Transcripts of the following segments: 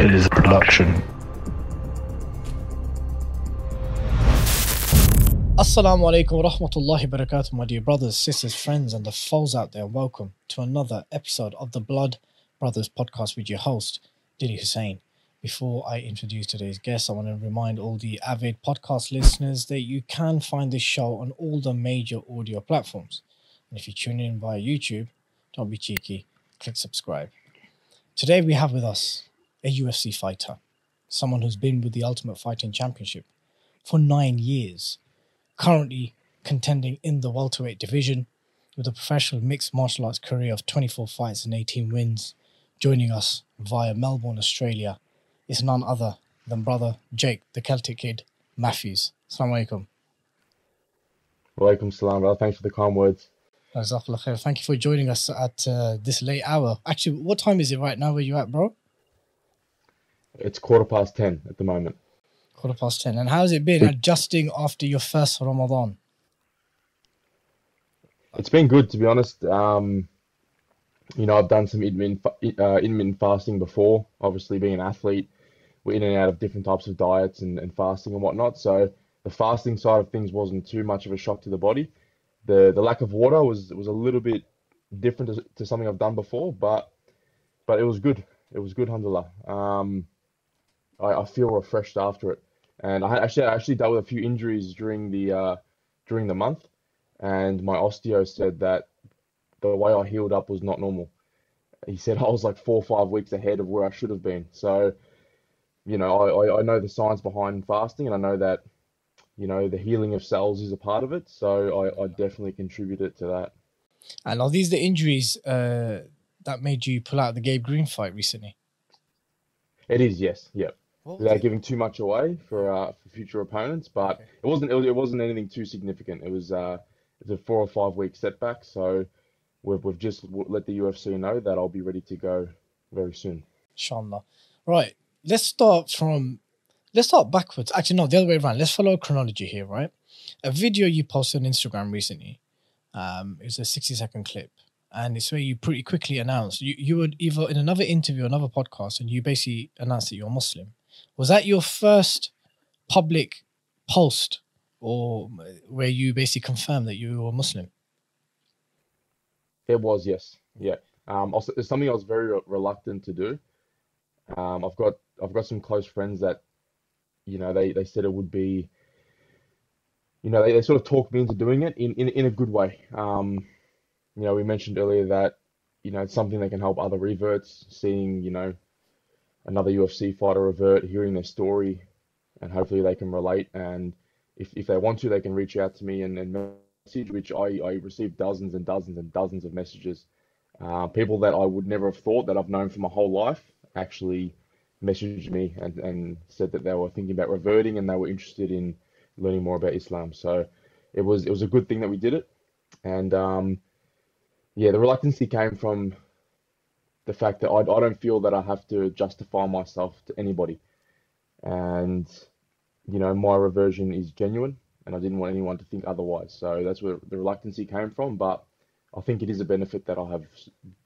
a Five Pillars production. Assalamu alaikum wa rahmatullahi barakatuh, my dear brothers, sisters, friends, and the foes out there. Welcome to another episode of the Blood Brothers podcast with your host, Dilly Hussain. Before I introduce today's guest, I want to remind all the avid podcast listeners that you can find this show on all the major audio platforms. And if you tune in via YouTube, don't be cheeky, click subscribe. Today we have with us a UFC fighter, someone who's been with the Ultimate Fighting Championship for nine years, currently contending in the welterweight division with a professional mixed martial arts career of 24 fights and 18 wins. Joining us via Melbourne, Australia, is none other than brother Jake, the Celtic Kid Matthews. Assalamu alaikum. Walaikum salam, brother. Thanks for the kind words. Thank you for joining us at uh, this late hour. Actually, what time is it right now where you at, bro? It's quarter past 10 at the moment. Quarter past 10. And how's it been adjusting after your first Ramadan? It's been good, to be honest. Um, you know, I've done some intermittent, uh, intermittent fasting before. Obviously, being an athlete, we're in and out of different types of diets and, and fasting and whatnot. So the fasting side of things wasn't too much of a shock to the body. The the lack of water was was a little bit different to, to something I've done before, but but it was good. It was good, alhamdulillah. Um, I, I feel refreshed after it. And I actually I actually dealt with a few injuries during the uh, during the month, and my osteo said that the way I healed up was not normal. He said I was like four or five weeks ahead of where I should have been. So, you know, I, I, I know the science behind fasting, and I know that, you know, the healing of cells is a part of it. So I, I definitely contributed to that. And are these the injuries uh, that made you pull out the Gabe Green fight recently? It is, yes, yeah. Without it? giving too much away for uh, for future opponents, but Okay. it wasn't it, was, it wasn't anything too significant. It was uh, it's a four or five week setback. So we've we've just let the UFC know that I'll be ready to go very soon. Inshallah. Right. Let's start from let's start backwards. Actually, no, the other way around. Let's follow a chronology here, right? A video you posted on Instagram recently. Um, it was a 60 second clip. And it's where you pretty quickly announced you, you were either in another interview, another podcast, and you basically announced that you're Muslim. Was that your first public post or where you basically confirmed that you were Muslim? It was, yes. Yeah. Um, also, it's something I was very re- reluctant to do. Um, I've got I've got some close friends that, you know, they, they said it would be, you know, they, they sort of talked me into doing it in, in, in a good way. Um, you know, we mentioned earlier that, you know, it's something that can help other reverts, seeing, you know, another UFC fighter revert, hearing their story, and hopefully they can relate. And if, if they want to, they can reach out to me and, and message, which I, I received dozens and dozens and dozens of messages. Uh, people that I would never have thought that I've known for my whole life actually messaged me and, and said that they were thinking about reverting and they were interested in learning more about Islam. So it was it was a good thing that we did it. And um, yeah, the reluctancy came from the fact that I, I don't feel that I have to justify myself to anybody. And you know, my reversion is genuine, and I didn't want anyone to think otherwise. So that's where the reluctancy came from. But I think it is a benefit that I have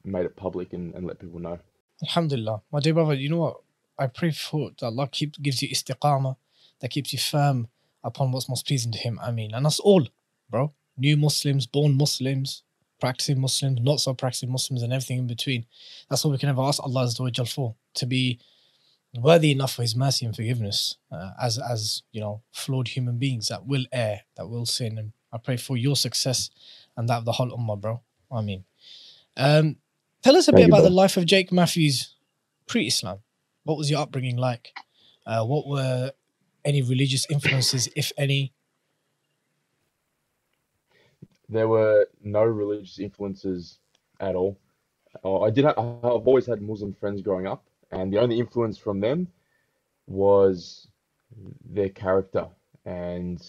made it public and, and let people know. Alhamdulillah. My dear brother, you know what? I pray for that Allah keep, gives you istiqamah, that keeps you firm upon what's most pleasing to Him. I mean, and us all, bro. New Muslims, born Muslims, practicing Muslims, not so practicing Muslims, and everything in between. That's all we can ever ask Allah Azza for to be worthy enough for His mercy and forgiveness uh, as, as, you know, flawed human beings that will err, that will sin. And I pray for your success and that of the whole Ummah, bro. I mean, um, tell us a Thank bit about the life of Jake Matthews pre Islam. What was your upbringing like? Uh, what were any religious influences, if any? There were no religious influences at all. Uh, I did. I've always had Muslim friends growing up, and the only influence from them was their character and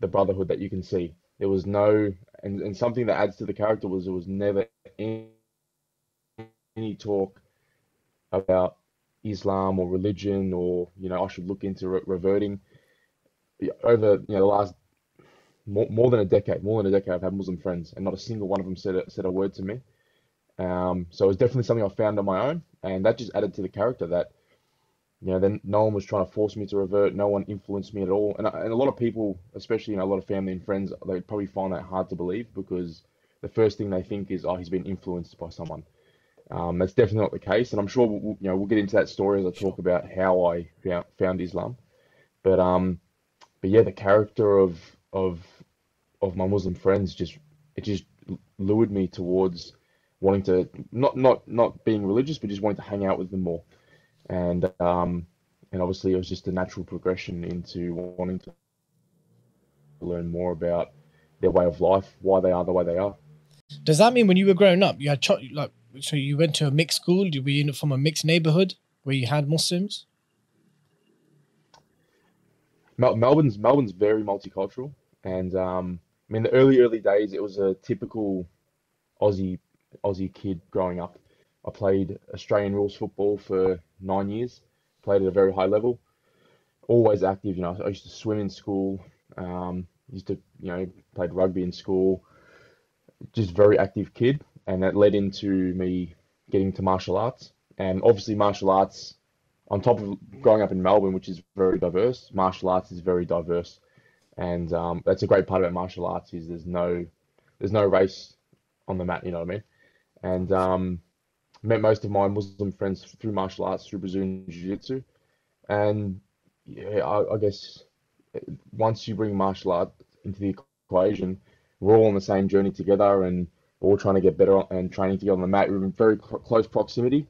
the brotherhood that you can see. There was no, and, and something that adds to the character was there was never any, any talk about Islam or religion or, you know, I should look into re reverting. Over, you know, the last more, more than a decade, more than a decade, I've had Muslim friends, and not a single one of them said a, said a word to me. Um, so it was definitely something I found on my own, and that just added to the character that, you know, then no one was trying to force me to revert, no one influenced me at all, and, and a lot of people, especially you know, a lot of family and friends, they probably find that hard to believe because the first thing they think is, oh, he's been influenced by someone. Um, that's definitely not the case, and I'm sure we'll, you know we'll get into that story as I talk about how I found, found Islam. But um, but yeah, the character of of of my Muslim friends just it just lured me towards wanting to not not not being religious, but just wanting to hang out with them more. And um, and obviously it was just a natural progression into wanting to learn more about their way of life, why they are the way they are. Does that mean when you were growing up, you had ch- like so you went to a mixed school? You were you from a mixed neighborhood where you had Muslims? Mel- Melbourne's Melbourne's very multicultural, and um, I mean the early early days it was a typical Aussie Aussie kid growing up. I played Australian rules football for nine years, played at a very high level, always active. You know, I used to swim in school, um, used to you know played rugby in school, just very active kid, and that led into me getting to martial arts. And obviously, martial arts, on top of growing up in Melbourne, which is very diverse, martial arts is very diverse, and um, that's a great part about martial arts is there's no there's no race on the mat. You know what I mean? And um, met most of my Muslim friends through martial arts, through Brazilian Jiu-Jitsu, and yeah, I, I guess once you bring martial art into the equation, we're all on the same journey together, and we're all trying to get better and training together on the mat. We're in very close proximity,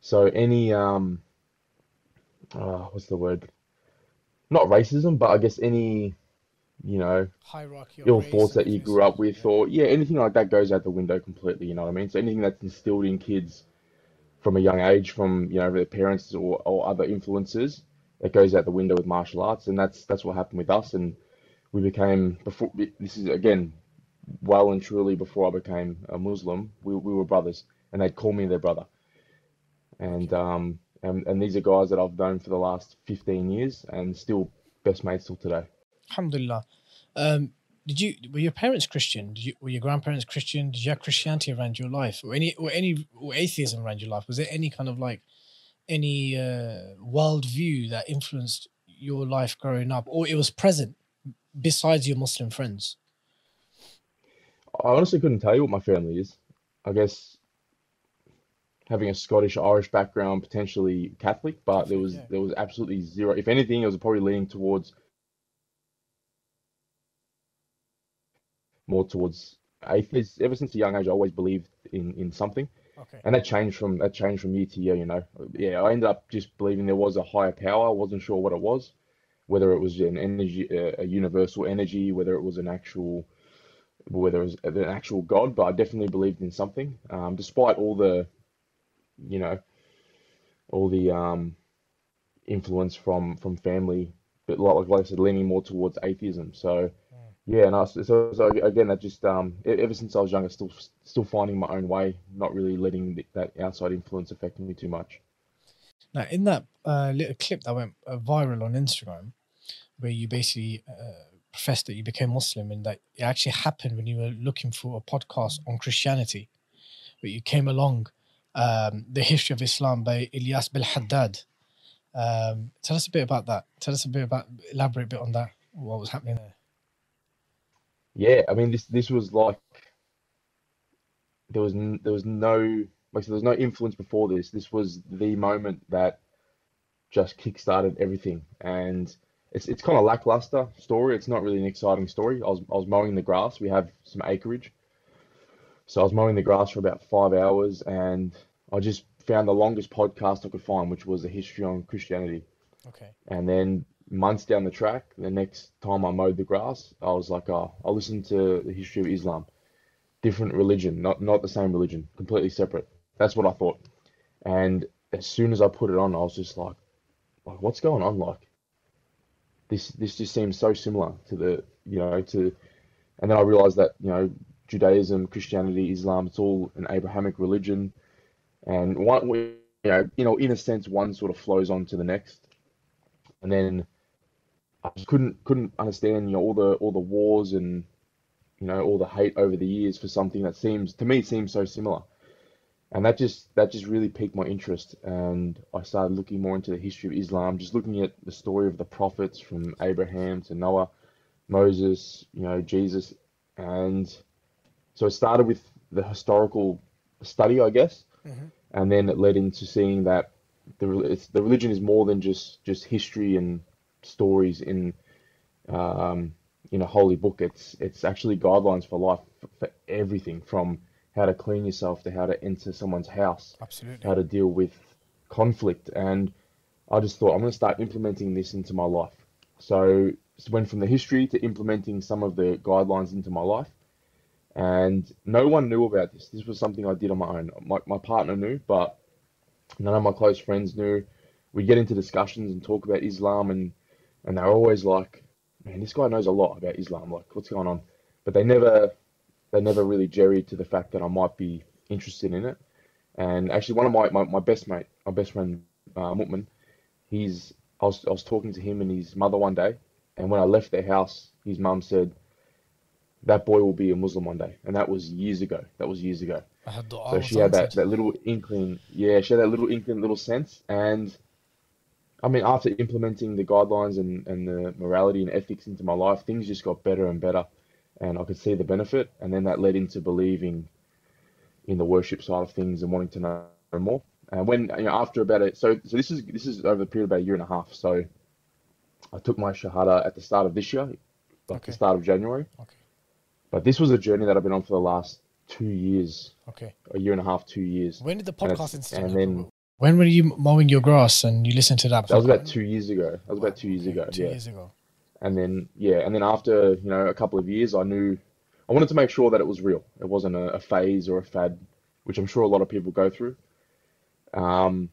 so any um, uh, what's the word? Not racism, but I guess any, you know, Hierarchy ill thoughts that you grew up with, yeah. or yeah, anything like that goes out the window completely. You know what I mean? So anything that's instilled in kids from a young age, from you know their parents or, or other influences, it goes out the window with martial arts, and that's that's what happened with us. And we became before. This is again well and truly before I became a Muslim. We we were brothers, and they'd call me their brother. And um and, and these are guys that I've known for the last 15 years, and still best mates till today. Alhamdulillah. Um, did you were your parents Christian? Did you were your grandparents Christian? Did you have Christianity around your life, or any or any or atheism around your life? Was there any kind of like any uh, worldview that influenced your life growing up, or it was present besides your Muslim friends? I honestly couldn't tell you what my family is. I guess having a Scottish Irish background, potentially Catholic, but there was yeah. there was absolutely zero. If anything, it was probably leaning towards more towards atheist. Ever since a young age, I always believed in in something, Okay. and that changed from that changed from year to year. You know, yeah, I ended up just believing there was a higher power. I wasn't sure what it was, whether it was an energy, a, a universal energy, whether it was an actual whether it was an actual God, but I definitely believed in something. Um, despite all the, you know, all the um, influence from from family, but like, like I said, leaning more towards atheism. So yeah, and I, so, so again, that just um, ever since I was younger, still still finding my own way, not really letting that outside influence affect me too much. Now, in that uh, little clip that went uh, viral on Instagram, where you basically uh, professed that you became Muslim and that it actually happened when you were looking for a podcast on Christianity, but you came along um, the history of Islam by Ilyas Bil Haddad. Um, tell us a bit about that. Tell us a bit about, elaborate a bit on that. What was happening there? Yeah, I mean this this was like there was n- there was no like there was no influence before this. This was the moment that just kickstarted everything, and it's it's kind of lackluster story. It's not really an exciting story. I was I was mowing the grass. We have some acreage, so I was mowing the grass for about five hours, and I just found the longest podcast I could find, which was a history on Christianity. Okay. And then months down the track, the next time I mowed the grass, I was like, oh, I listened to the history of Islam. Different religion, not not the same religion, completely separate. That's what I thought. And as soon as I put it on, I was just like, like what's going on? Like this this just seems so similar to the you know to and then I realized that you know Judaism, Christianity, Islam, it's all an Abrahamic religion, and one you know you know in a sense one sort of flows on to the next, and then I just couldn't couldn't understand you know all the all the wars and you know all the hate over the years for something that seems to me seems so similar, and that just that just really piqued my interest, and I started looking more into the history of Islam, just looking at the story of the prophets from Abraham to Noah, Moses, you know, Jesus, and so it started with the historical study, I guess, Mhm. and then it led into seeing that the it's, the religion is more than just just history and stories in um, in a holy book. It's it's actually guidelines for life for, for everything from how to clean yourself to how to enter someone's house, Absolutely. how to deal with conflict. And I just thought I'm going to start implementing this into my life. So it went from the history to implementing some of the guidelines into my life. And no one knew about this. This was something I did on my own. My, my partner knew, but none of my close friends knew. We get into discussions and talk about Islam, and and they're always like, "Man, this guy knows a lot about Islam. Like, what's going on?" But they never they never really jerried to the fact that I might be interested in it. And actually, one of my, my, my best mate, my best friend, uh, Mutman, he's I was I was talking to him and his mother one day, and when I left their house, his mum said, "That boy will be a Muslim one day," and that was years ago. That was years ago. I had dua So she had that, that little inkling, yeah, she had that little inkling, little sense. And I mean, after implementing the guidelines and, and the morality and ethics into my life, things just got better and better. And I could see the benefit. And then that led into believing in the worship side of things and wanting to know more. And when, you know, after about it, so, so this is, this is over the period of about a year and a half. So I took my Shahada at the start of this year, like Okay. the start of January. Okay. But this was a journey that I've been on for the last two years, Okay. a year and a half, two years. When did the podcast and happen? then When were you mowing your grass and you listened to that? that was about two years ago. That was about two years ago. Two Yeah. years ago. And then yeah, and then after you know a couple of years, I knew I wanted to make sure that it was real. It wasn't a, a phase or a fad, which I'm sure a lot of people go through. Um,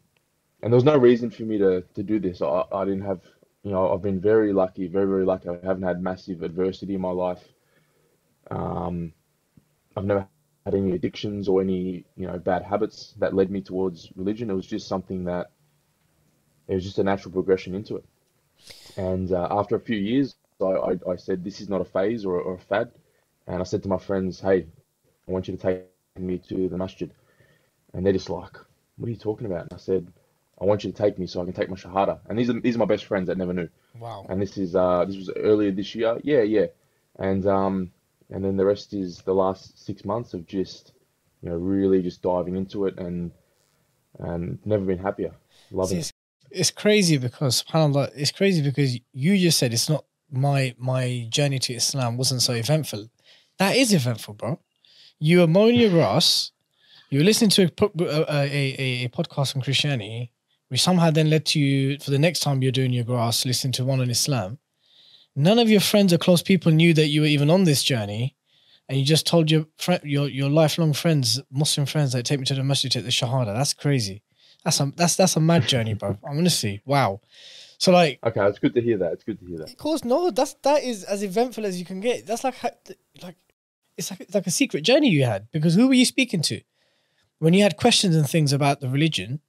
and there was no reason for me to to do this. I I didn't have you know I've been very lucky, very very lucky. I haven't had massive adversity in my life. Um, I've never had any addictions or any you know bad habits that led me towards religion. It was just something that it was just a natural progression into it. And uh, after a few years, I, I, I said, this is not a phase or, or a fad. And I said to my friends, hey, I want you to take me to the masjid. And they're just like, what are you talking about? And I said, I want you to take me so I can take my shahada. And these are these are my best friends that never knew. Wow. And this is uh this was earlier this year. Yeah, yeah. And um and then the rest is the last six months of just you know really just diving into it and and never been happier. Loving it. it's, it's crazy because subhanallah, it's crazy because you just said it's not my my journey to Islam wasn't so eventful. That is eventful, bro. You were your grass. You were listening to a, a, a, a podcast on Christianity, which somehow then led to you for the next time you're doing your grass, listening to one on Islam. None of your friends or close people knew that you were even on this journey, and you just told your friend, your your lifelong friends, Muslim friends, that take me to the masjid, to take the shahada. That's crazy. That's a that's that's a mad journey, bro. I'm gonna see. Wow. So like, Okay, it's good to hear that. It's good to hear that. of course, no. That's that is as eventful as you can get. That's like like it's like it's like a secret journey you had because who were you speaking to when you had questions and things about the religion?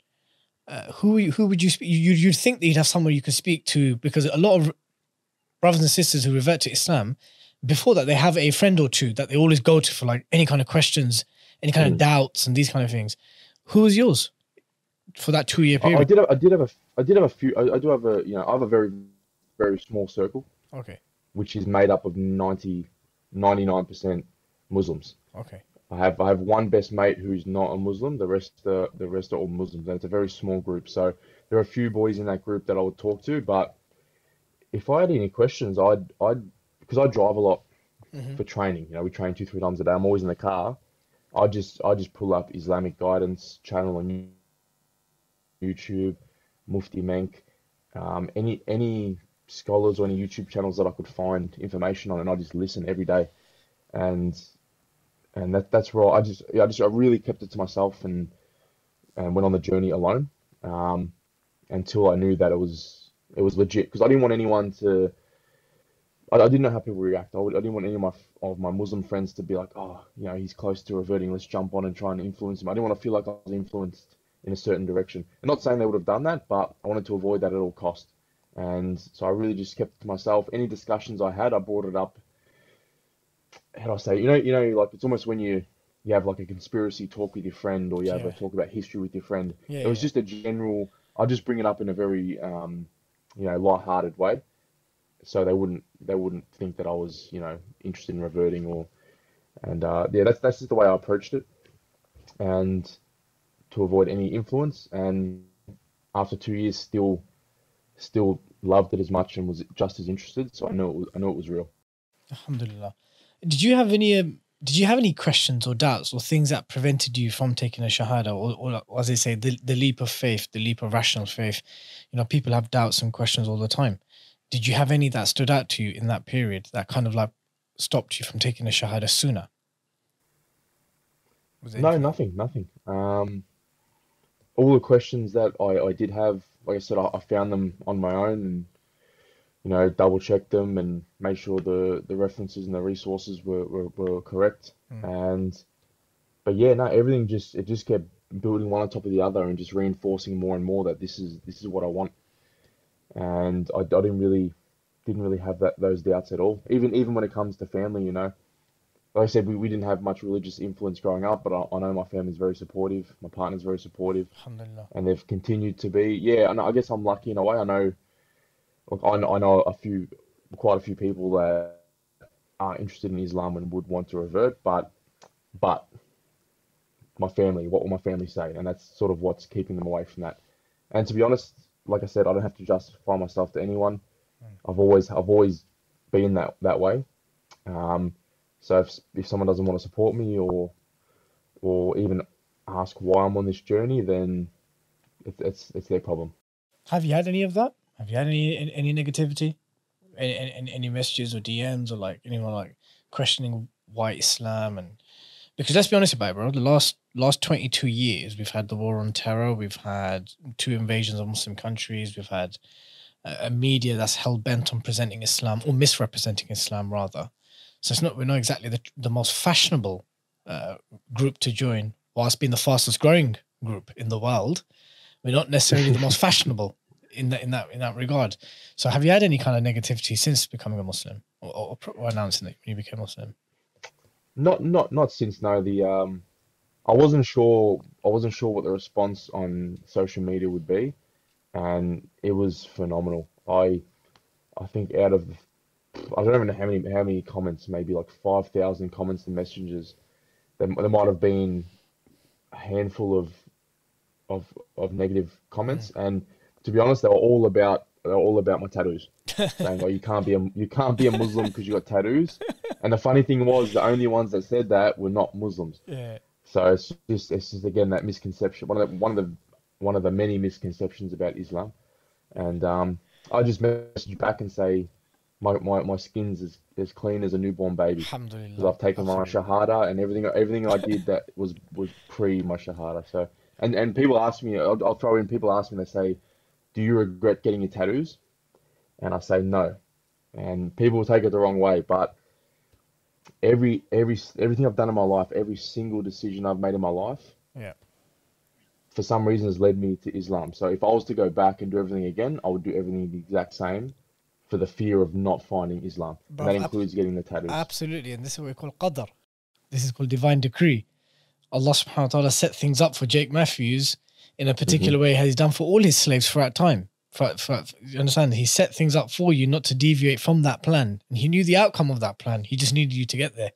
Uh, who who would you speak? You you'd think that you'd have someone you could speak to because a lot of brothers and sisters who revert to Islam before that they have a friend or two that they always go to for like any kind of questions, any kind of Mm. doubts and these kind of things. Who was yours for that two year I, I period? did have, I did have a I did have a few I, I do have a you know I have a very very small circle Okay, which is made up of 90 99% Muslims. okay, I have I have one best mate who's not a Muslim. The rest uh, the rest are all Muslims, and it's a very small group. So there are a few boys in that group that I would talk to. But if I had any questions, I'd I'd because I drive a lot Mhm. for training. You know, we train two three times a day. I'm always in the car. I just I just pull up Islamic guidance channel on YouTube, Mufti Menk, um, any any scholars or any YouTube channels that I could find information on, and I just listen every day, and and that that's where I just yeah, I just I really kept it to myself and and went on the journey alone, um, until I knew that it was it was legit because I didn't want anyone to. I, I didn't know how people react. I, would, I didn't want any of my of my Muslim friends to be like, oh, you know, he's close to reverting. Let's jump on and try and influence him. I didn't want to feel like I was influenced in a certain direction. I'm not saying they would have done that, but I wanted to avoid that at all cost. And so I really just kept it to myself. Any discussions I had, I brought it up. How do I say? You know, you know, like it's almost when you you have like a conspiracy talk with your friend, or you have a talk about history with your friend. Yeah, It was yeah. just a general. I'll just bring it up in a very, um, you know, light-hearted way, so they wouldn't they wouldn't think that I was, you know, interested in reverting or, and uh, yeah, that's that's just the way I approached it, and to avoid any influence. And after two years, still, still loved it as much and was just as interested. So I know it was, I know it was real. Alhamdulillah. Did you have any? Um, did you have any questions or doubts or things that prevented you from taking a shahada, or, or as they say, the, the leap of faith, the leap of rational faith? You know, people have doubts and questions all the time. Did you have any that stood out to you in that period that kind of like stopped you from taking a shahada sooner? Was No, nothing, nothing. Um, all the questions that I, I did have, like I said, I, I found them on my own and, you know, double check them and make sure the, the references and the resources were, were, were correct. Mm. And, but yeah, no, everything just, it just kept building one on top of the other and just reinforcing more and more that this is, this is what I want. And I, I didn't really, didn't really have that, those doubts at all. Even, even when it comes to family, you know, like I said, we, we didn't have much religious influence growing up, but I, I know my family's very supportive. My partner's very supportive, Alhamdulillah. and they've continued to be. Yeah, and I guess I'm lucky in a way. I know, look, I know, I know a few, quite a few people that are interested in Islam and would want to revert, but, but my family, what will my family say? And that's sort of what's keeping them away from that. And to be honest, like I said, I don't have to justify myself to anyone. I've always, I've always been that that way. Um, so if if someone doesn't want to support me or or even ask why I'm on this journey, then it's it's, it's their problem. Have you had any of that? Have you had any any, negativity? Any, any any messages or DMs or like anyone like questioning white Islam and because let's be honest about it, bro. The last last twenty two years, we've had the war on terror. We've had two invasions of Muslim countries. We've had a, a media that's hell bent on presenting Islam or misrepresenting Islam rather. So it's not we're not exactly the the most fashionable uh, group to join, whilst being the fastest growing group in the world. We're not necessarily the most fashionable in that in that in that regard. So have you had any kind of negativity since becoming a Muslim or, or, or announcing that you became Muslim? Not not not since no the um I wasn't sure I wasn't sure what the response on social media would be, and it was phenomenal. I I think out of I don't even know how many how many comments, maybe like 5,000 comments and messages. There, there might have been a handful of of of negative comments, and to be honest, they were all about they were all about my tattoos, saying, "Oh, you can't be a you can't be a Muslim because you got tattoos." And the funny thing was, the only ones that said that were not Muslims. Yeah. So it's just it's just again that misconception, one of the one of the one of the many misconceptions about Islam, and um, I just message back and say, my my, my skin's as, as clean as a newborn baby because Alhamdulillah. I've taken my shahada and everything everything I did that was was pre my shahada. So and and people ask me, I'll, I'll throw in people ask me, they say, do you regret getting your tattoos? And I say no, and people will take it the wrong way, but every every everything I've done in my life, every single decision I've made in my life Yeah. for some reason has led me to Islam. So if I was to go back and do everything again, I would do everything the exact same for the fear of not finding Islam. And Bro, that ab- includes getting the tattoos. Absolutely. And this is what we call qadr. This is called divine decree. Allah subhanahu wa ta'ala set things up for Jake Matthews in a particular way as he's done for all his slaves throughout time. For, for, you understand? He set things up for you not to deviate from that plan. And he knew the outcome of that plan. He just needed you to get there.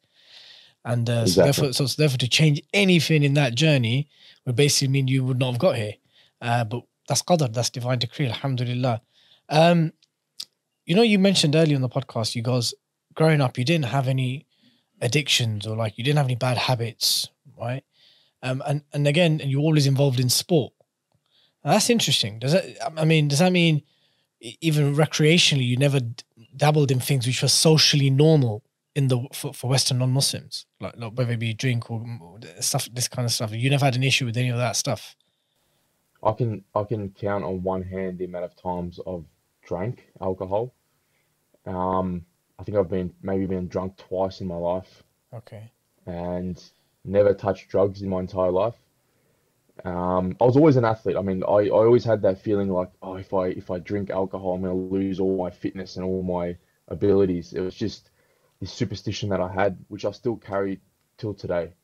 And uh, so, therefore, so, so therefore, to change anything in that journey would basically mean you would not have got here. Uh, but that's qadr, that's divine decree, alhamdulillah. Um, you know, you mentioned earlier on the podcast, you guys, growing up, you didn't have any addictions or like you didn't have any bad habits, right? Um, and and again, and you're always involved in sport. Now, that's interesting. Does that? I mean, does that mean even recreationally, you never dabbled in things which were socially normal in the for, for Western non-Muslims, like, like whether it be drink or or stuff, this kind of stuff. You never had an issue with any of that stuff. I can I can count on one hand the amount of times I've drank alcohol. Um, I think I've been maybe been drunk twice in my life Okay. and never touched drugs in my entire life. Um, I was always an athlete. I mean, I, I always had that feeling like, oh, if I if I drink alcohol, I'm going to lose all my fitness and all my abilities. It was just this superstition that I had, which I still carry till today.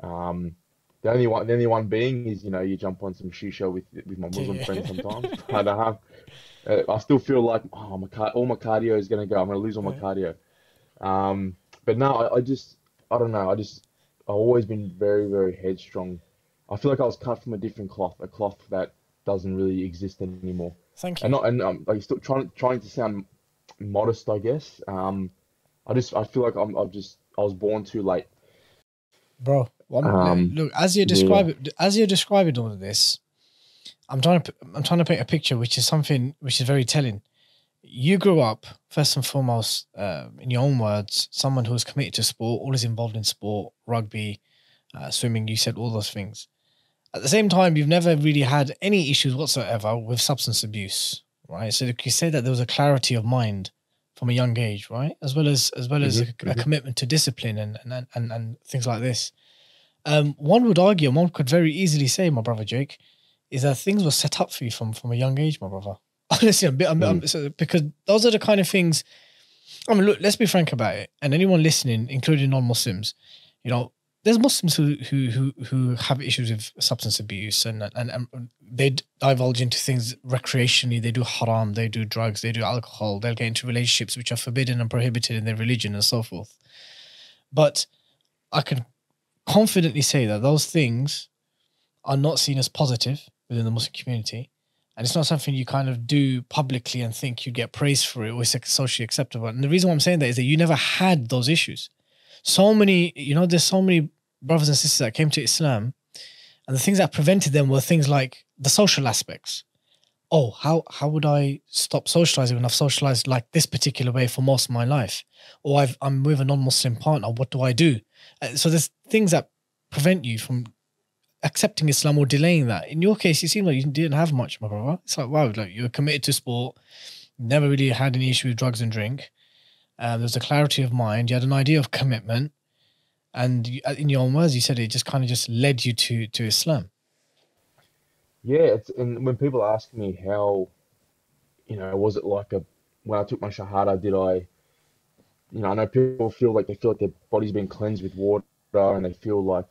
Um, the only one, the only one being is, you know, you jump on some shisha with with my Muslim Yeah. friends sometimes. But um, uh, I still feel like, oh, my car all my cardio is gonna go. I'm gonna lose all my cardio. Um, but no, I, I just, I don't know. I just, I've always been very, very headstrong. I feel like I was cut from a different cloth, a cloth that doesn't really exist anymore. Thank you. And not, and um, like still trying, trying to sound modest, I guess. Um, I just, I feel like I'm, I've just, I was born too late. bro. One, Um, look, as you're describing, as you're describing all of this, I'm trying to, I'm trying to paint a picture, which is something which is very telling. You grew up first and foremost, uh, in your own words, someone who was committed to sport, always involved in sport, rugby, uh, swimming. You said all those things. At the same time, you've never really had any issues whatsoever with substance abuse, right? So you say that there was a clarity of mind from a young age, right? As well as as well as a, Mhm, a mhm. commitment to discipline and and, and and things like this. Um, one would argue, and one could very easily say, my brother Jake, is that things were set up for you from from a young age, my brother. Honestly, I'm, I'm, I'm- hmm. so- because those are the kind of things. I mean, look, let's be frank about it. And anyone listening, including non-Muslims, you know, there's Muslims who who who who have issues with substance abuse and and, and they divulge into things recreationally. They do haram, they do drugs, they do alcohol. They'll get into relationships which are forbidden and prohibited in their religion and so forth. But I can confidently say that those things are not seen as positive within the Muslim community. And it's not something you kind of do publicly and think you get praised for it or it's socially acceptable. And the reason why I'm saying that is that you never had those issues. So many, you know, there's so many brothers and sisters that came to Islam, and the things that prevented them were things like the social aspects. Oh, how how would I stop socializing when I've socialized like this particular way for most of my life? Or I've, I'm with a non-Muslim partner. What do I do? Uh, so there's things that prevent you from accepting Islam or delaying that. In your case, you seem like you didn't have much, my brother. It's like wow, like you're committed to sport, never really had any issue with drugs and drink. Um, there's a clarity of mind. You had an idea of commitment, and you, uh, in your own words, you said it just kind of just led you to to Islam. Yeah, it's and when people ask me how, you know, was it like a when I took my shahada, did I, you know, I know people feel like they feel like their body's been cleansed with water and they feel like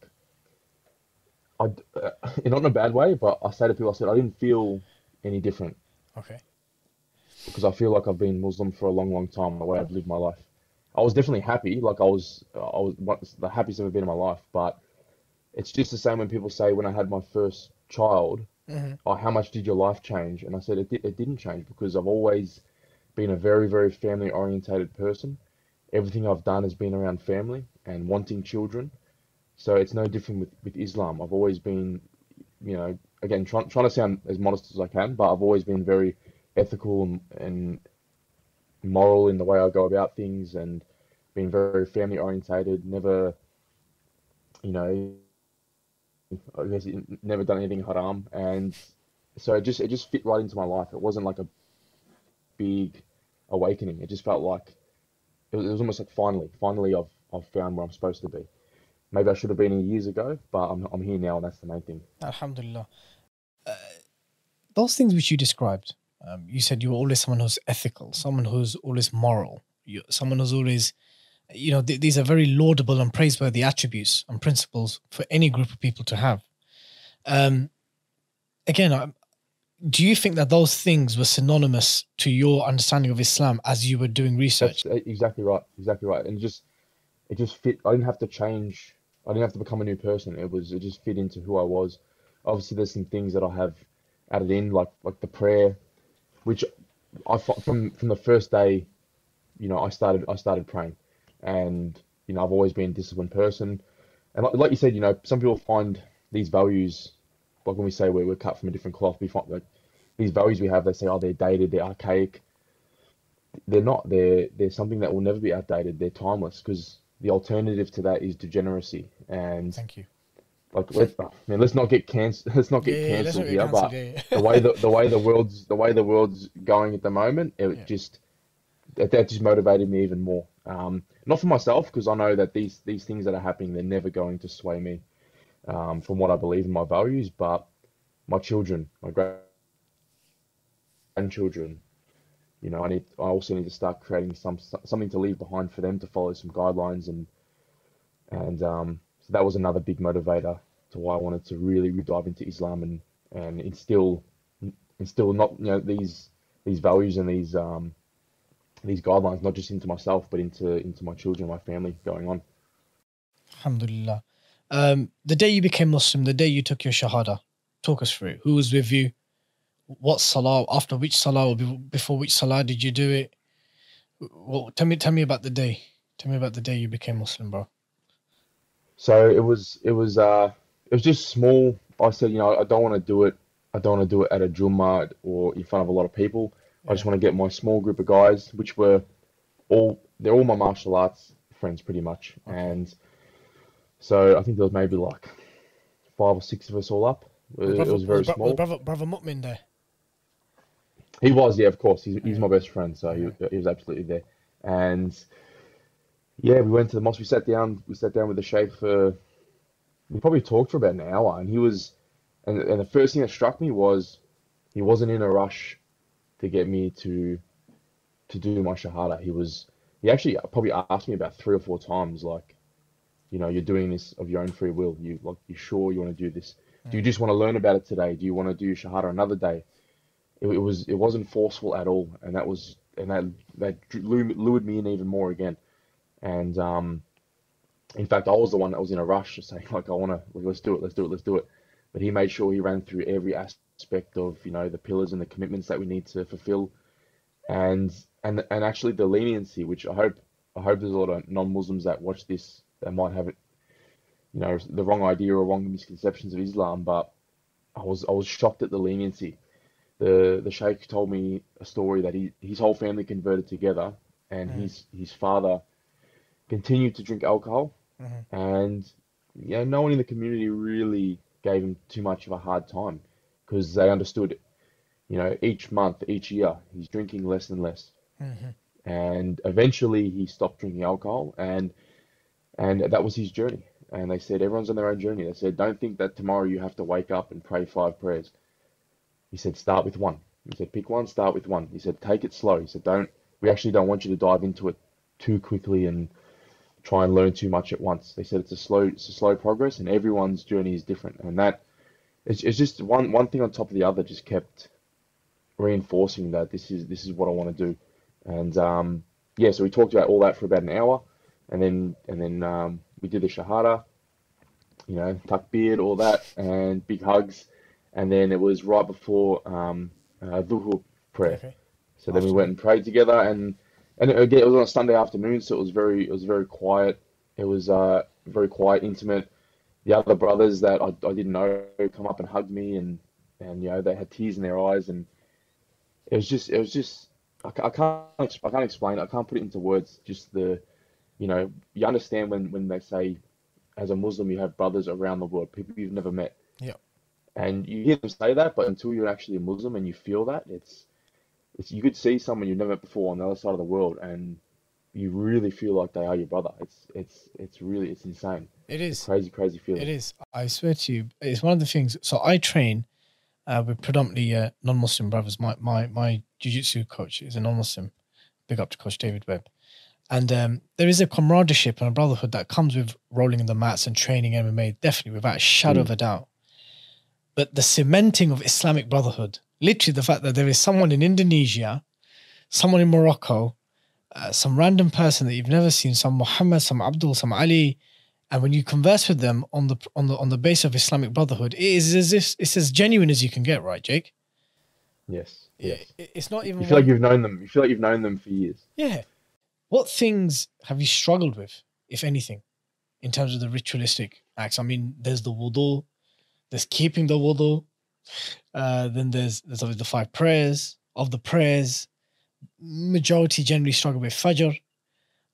I, uh, not in a bad way, but I say to people, I said I didn't feel any different Okay. because I feel like I've been Muslim for a long, long time, the way I've lived my life. I was definitely happy, like I was, I was the happiest I've ever been in my life, but it's just the same when people say when I had my first child, Mm-hmm. oh, how much did your life change? And I said it, di- it didn't change because I've always been a very, very family orientated person. Everything I've done has been around family and wanting children. So it's no different with, with Islam. I've always been, you know, again, trying trying to sound as modest as I can, but I've always been very ethical and, and moral in the way I go about things and been very family orientated, never, you know, I guess never done anything haram, and so it just it just fit right into my life. It wasn't like a big awakening. It just felt like it was, it was almost like finally, finally I've I've found where I'm supposed to be. Maybe I should have been here years ago, but I'm I'm here now, and that's the main thing. Alhamdulillah. Uh, those things which you described, um, you said you were always someone who's ethical, someone who's always moral, you, someone who's always, you know, th- these are very laudable and praiseworthy attributes and principles for any group of people to have. Um, again, I, do you think that those things were synonymous to your understanding of Islam as you were doing research? That's uh, exactly right, exactly right, and just it just fit. I didn't have to change. I didn't have to become a new person. It was it just fit into who I was. Obviously, there's some things that I have added in, like like the prayer, which I from from the first day, you know, I started I started praying, and you know, I've always been a disciplined person, and like, like you said, you know, some people find these values, like when we say we're, we're cut from a different cloth, we find like these values we have, they say, oh, they're dated, they're archaic. They're not. They're they're something that will never be outdated. They're timeless because the alternative to that is degeneracy. And Thank you. like, let's, I mean, let's not get canc let's not get Yeah, cancelled here, cancelled, but yeah. the way the, the way the world's the way the world's going at the moment, it Yeah. just that, that just motivated me even more. Um, not for myself because I know that these these things that are happening, they're never going to sway me um, from what I believe in my values, but my children, my grandchildren, you know, I need I also need to start creating some something to leave behind for them to follow some guidelines and and um, so that was another big motivator to why I wanted to really, dive into Islam and and instill instill not you know these these values and these um these guidelines not just into myself but into into my children, my family going on. Alhamdulillah. Um, the day you became Muslim, the day you took your Shahada, talk us through. Who was with you? What Salah, after which Salah, or before which Salah did you do it? Well, tell me, tell me about the day. Tell me about the day you became Muslim, bro. So it was it was uh it was just small. I said, you know, I don't want to do it. I don't want to do it at a Jummah or in front of a lot of people. I just want to get my small group of guys, which were all they're all my martial arts friends pretty much. And so I think there was maybe like five or six of us all up. It, it was very bro- small. brother, brother Mu'min there. He was, yeah, of course. He's, he's my best friend, so he, he was absolutely there. And yeah, we went to the mosque. We sat down. We sat down with the sheikh for. We probably talked for about an hour, and he was, and and the first thing that struck me was, he wasn't in a rush to get me to, to do my shahada. He was. He actually probably asked me about three or four times, like, you know, you're doing this of your own free will. You like, you sure you want to do this? Do you mm. just want to learn about it today? Do you want to do shahada another day? It, it was it wasn't forceful at all, and that was and that that lured me in even more again. And um, in fact, I was the one that was in a rush, saying like, I want to let's do it, let's do it, let's do it. But he made sure he ran through every aspect of you know the pillars and the commitments that we need to fulfill, and and and actually the leniency, which I hope I hope there's a lot of non-Muslims that watch this that might have it, you know, the wrong idea or wrong misconceptions of Islam, but I was I was shocked at the leniency the the sheikh told me a story that he his whole family converted together and Mm. his his father continued to drink alcohol Mhm. and you know no one in the community really gave him too much of a hard time because they understood you know each month each year he's drinking less and less Mhm. and eventually he stopped drinking alcohol and and that was his journey and they said everyone's on their own journey they said don't think that tomorrow you have to wake up and pray five prayers he said start with one. He said pick one start with one. He said take it slow. He said don't we actually don't want you to dive into it too quickly and try and learn too much at once. They said it's a slow it's a slow progress and everyone's journey is different. And that it's, it's just one one thing on top of the other just kept reinforcing that this is this is what I want to do. And um, yeah, so we talked about all that for about an hour, and then and then um, we did the shahada, you know, takbir, all that, and big hugs, and then it was right before um, uh, dhuhr prayer. Okay. So then we went and prayed together, and and again it was on a Sunday afternoon, so it was very it was very quiet. It was uh, very quiet, intimate. The other brothers that I, I didn't know come up and hugged me, and and you know they had tears in their eyes, and it was just it was just I, I can't I can't explain it. I can't put it into words. Just the you know you understand when when they say as a Muslim you have brothers around the world, people you've never met. Yep. And you hear them say that, but until you're actually a Muslim and you feel that, it's it's you could see someone you've never met before on the other side of the world, and you really feel like they are your brother. It's it's it's really it's insane. It is. Crazy, crazy feeling. It is. I swear to you, it's one of the things. So I train uh, with predominantly uh, non-Muslim brothers. My my my jiu-jitsu coach is a non-Muslim. Big up to Coach David Webb. And um, there is a camaraderie and a brotherhood that comes with rolling in the mats and training MMA, definitely without a shadow of a doubt. But the cementing of Islamic brotherhood, literally the fact that there is someone in Indonesia, someone in Morocco, uh, some random person that you've never seen, some Muhammad, some Abdul, some Ali, and when you converse with them on the on the on the base of Islamic brotherhood, it is as if it's as genuine as you can get, right, Jake? Yes. Yeah, it- it's not even. You feel like you've known them. You feel like you've known them for years. yeah. What things have you struggled with, if anything, in terms of the ritualistic acts? I mean, there's the wudu, there's keeping the wudu, uh, then there's there's obviously the five prayers. Of the prayers, majority generally struggle with Fajr,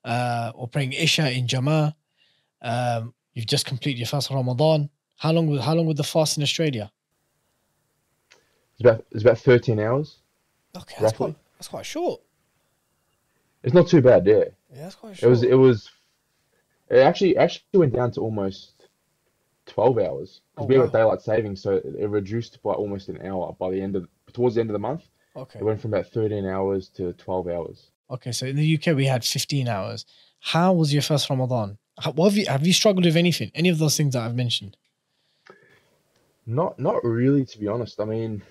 uh, or praying Isha in Jama'ah. Um, you've just completed your fast Ramadan. How long? How long would the fast in Australia? It's about it's about 13 hours. Okay, that's Roughly. quite that's quite short. It's not too bad, yeah. Yeah, that's quite It was it was it actually actually went down to almost 12 hours Oh, because we have wow. daylight saving, so it, it reduced by almost an hour by the end of towards the end of the month. okay. It went from about 13 hours to 12 hours. Okay, so in the UK we had 15 hours. How was your first Ramadan? How, what have you have you struggled with anything? Any of those things that I've mentioned? Not not really, to be honest. I mean,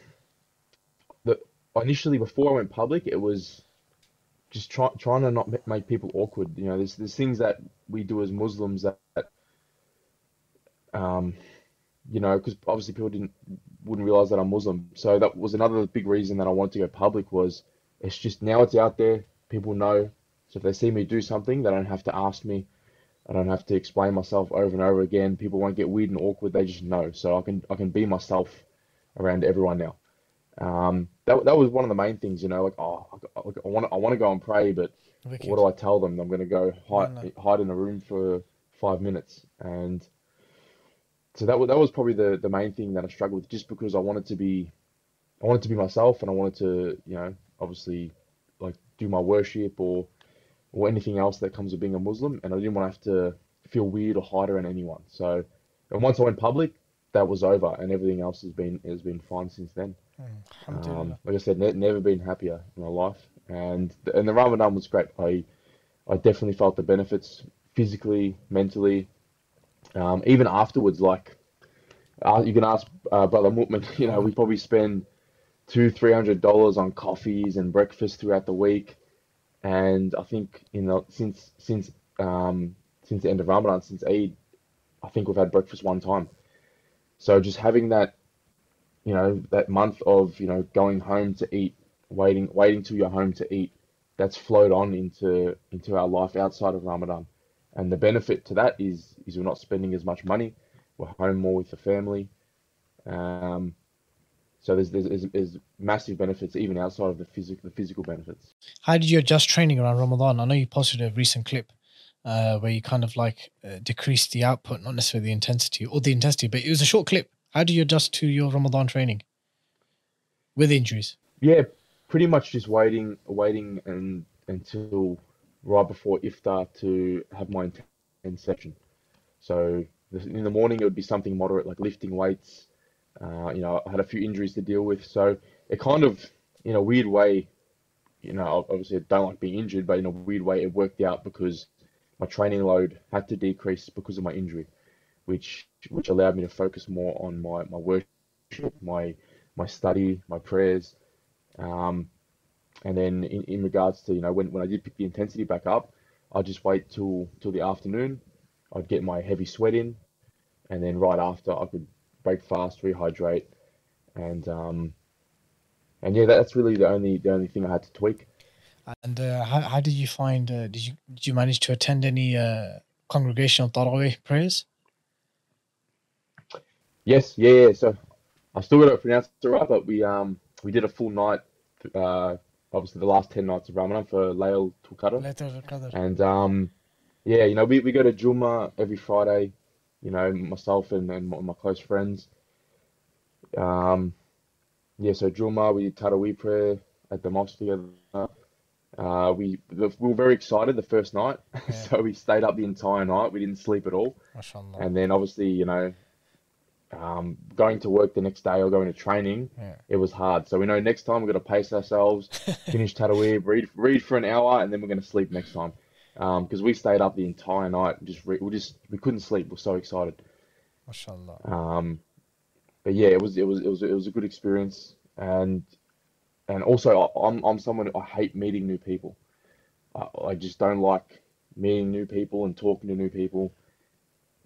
the initially before I went public, it was just try, trying to not make people awkward. You know, there's there's things that we do as Muslims that, um, you know, because obviously people didn't wouldn't realize that I'm Muslim. So that was another big reason that I wanted to go public was it's just now it's out there, people know. So if they see me do something, they don't have to ask me. I don't have to explain myself over and over again. People won't get weird and awkward. They just know. So I can I can be myself around everyone now. Um, that that was one of the main things, you know, like oh, I, want I want to go and pray, but what do I tell them? I'm going to go No, no. hide hide in a room for five minutes, and so that was that was probably the the main thing that I struggled with, just because I wanted to be I wanted to be myself, and I wanted to you know obviously like do my worship or or anything else that comes with being a Muslim, and I didn't want to have to feel weird or hide around anyone. So, and once I went public, that was over, and everything else has been has been fine since then. Um, like I said, ne never been happier in my life, and the, and the Ramadan was great. I I definitely felt the benefits physically, mentally, um, even afterwards. Like uh, you can ask uh, Brother Mutman, you know, we probably spend two, three hundred dollars on coffees and breakfast throughout the week, and I think you know since since um, since the end of Ramadan, since Eid, I think we've had breakfast one time. So just having that you know, that month of, you know, going home to eat, waiting waiting till you're home to eat, that's flowed on into into our life outside of Ramadan. And the benefit to that is is we're not spending as much money. We're home more with the family. Um, so there's, there's there's massive benefits even outside of the physical the physical benefits. How did you adjust training around Ramadan? I know you posted a recent clip uh, where you kind of like uh, decreased the output, not necessarily the intensity or the intensity, but it was a short clip. How do you adjust to your Ramadan training with injuries? Yeah, pretty much just waiting waiting and until right before iftar to have my intense session. So in the morning it would be something moderate like lifting weights. Uh, you know, I had a few injuries to deal with, so it kind of, in a weird way, you know, obviously I don't like being injured, but in a weird way it worked out because my training load had to decrease because of my injury, which which allowed me to focus more on my my worship, my my study, my prayers. Um, and then in, in regards to, you know, when, when I did pick the intensity back up, I'd just wait till till the afternoon. I'd get my heavy sweat in, and then right after I could break fast, rehydrate, and um, and yeah, that's really the only the only thing I had to tweak. And uh, how, how did you find? Uh, did you did you manage to attend any uh, congregational tarawih prayers? Yes, yeah, yeah. So I still got to pronounce it right, but we um we did a full night, uh, obviously the last ten nights of Ramadan for Laylatul Qadr. And um, yeah, you know, we, we go to Juma every Friday, you know, myself and, and my close friends. Um, yeah, so Juma, we did Taraweeh prayer at the mosque together. Uh, we the, we were very excited the first night, Yeah. so we stayed up the entire night. We didn't sleep at all, and then obviously, you know, um, going to work the next day or going to training, Yeah. it was hard. So we know next time we're gonna pace ourselves, finish Taraweeh, read read for an hour, and then we're gonna sleep next time. Um, because we stayed up the entire night, and just re we just we couldn't sleep. We're so excited. MashaAllah. Um, but yeah, it was it was it was it was a good experience, and and also I- I'm I'm someone I hate meeting new people. I, I just don't like meeting new people and talking to new people.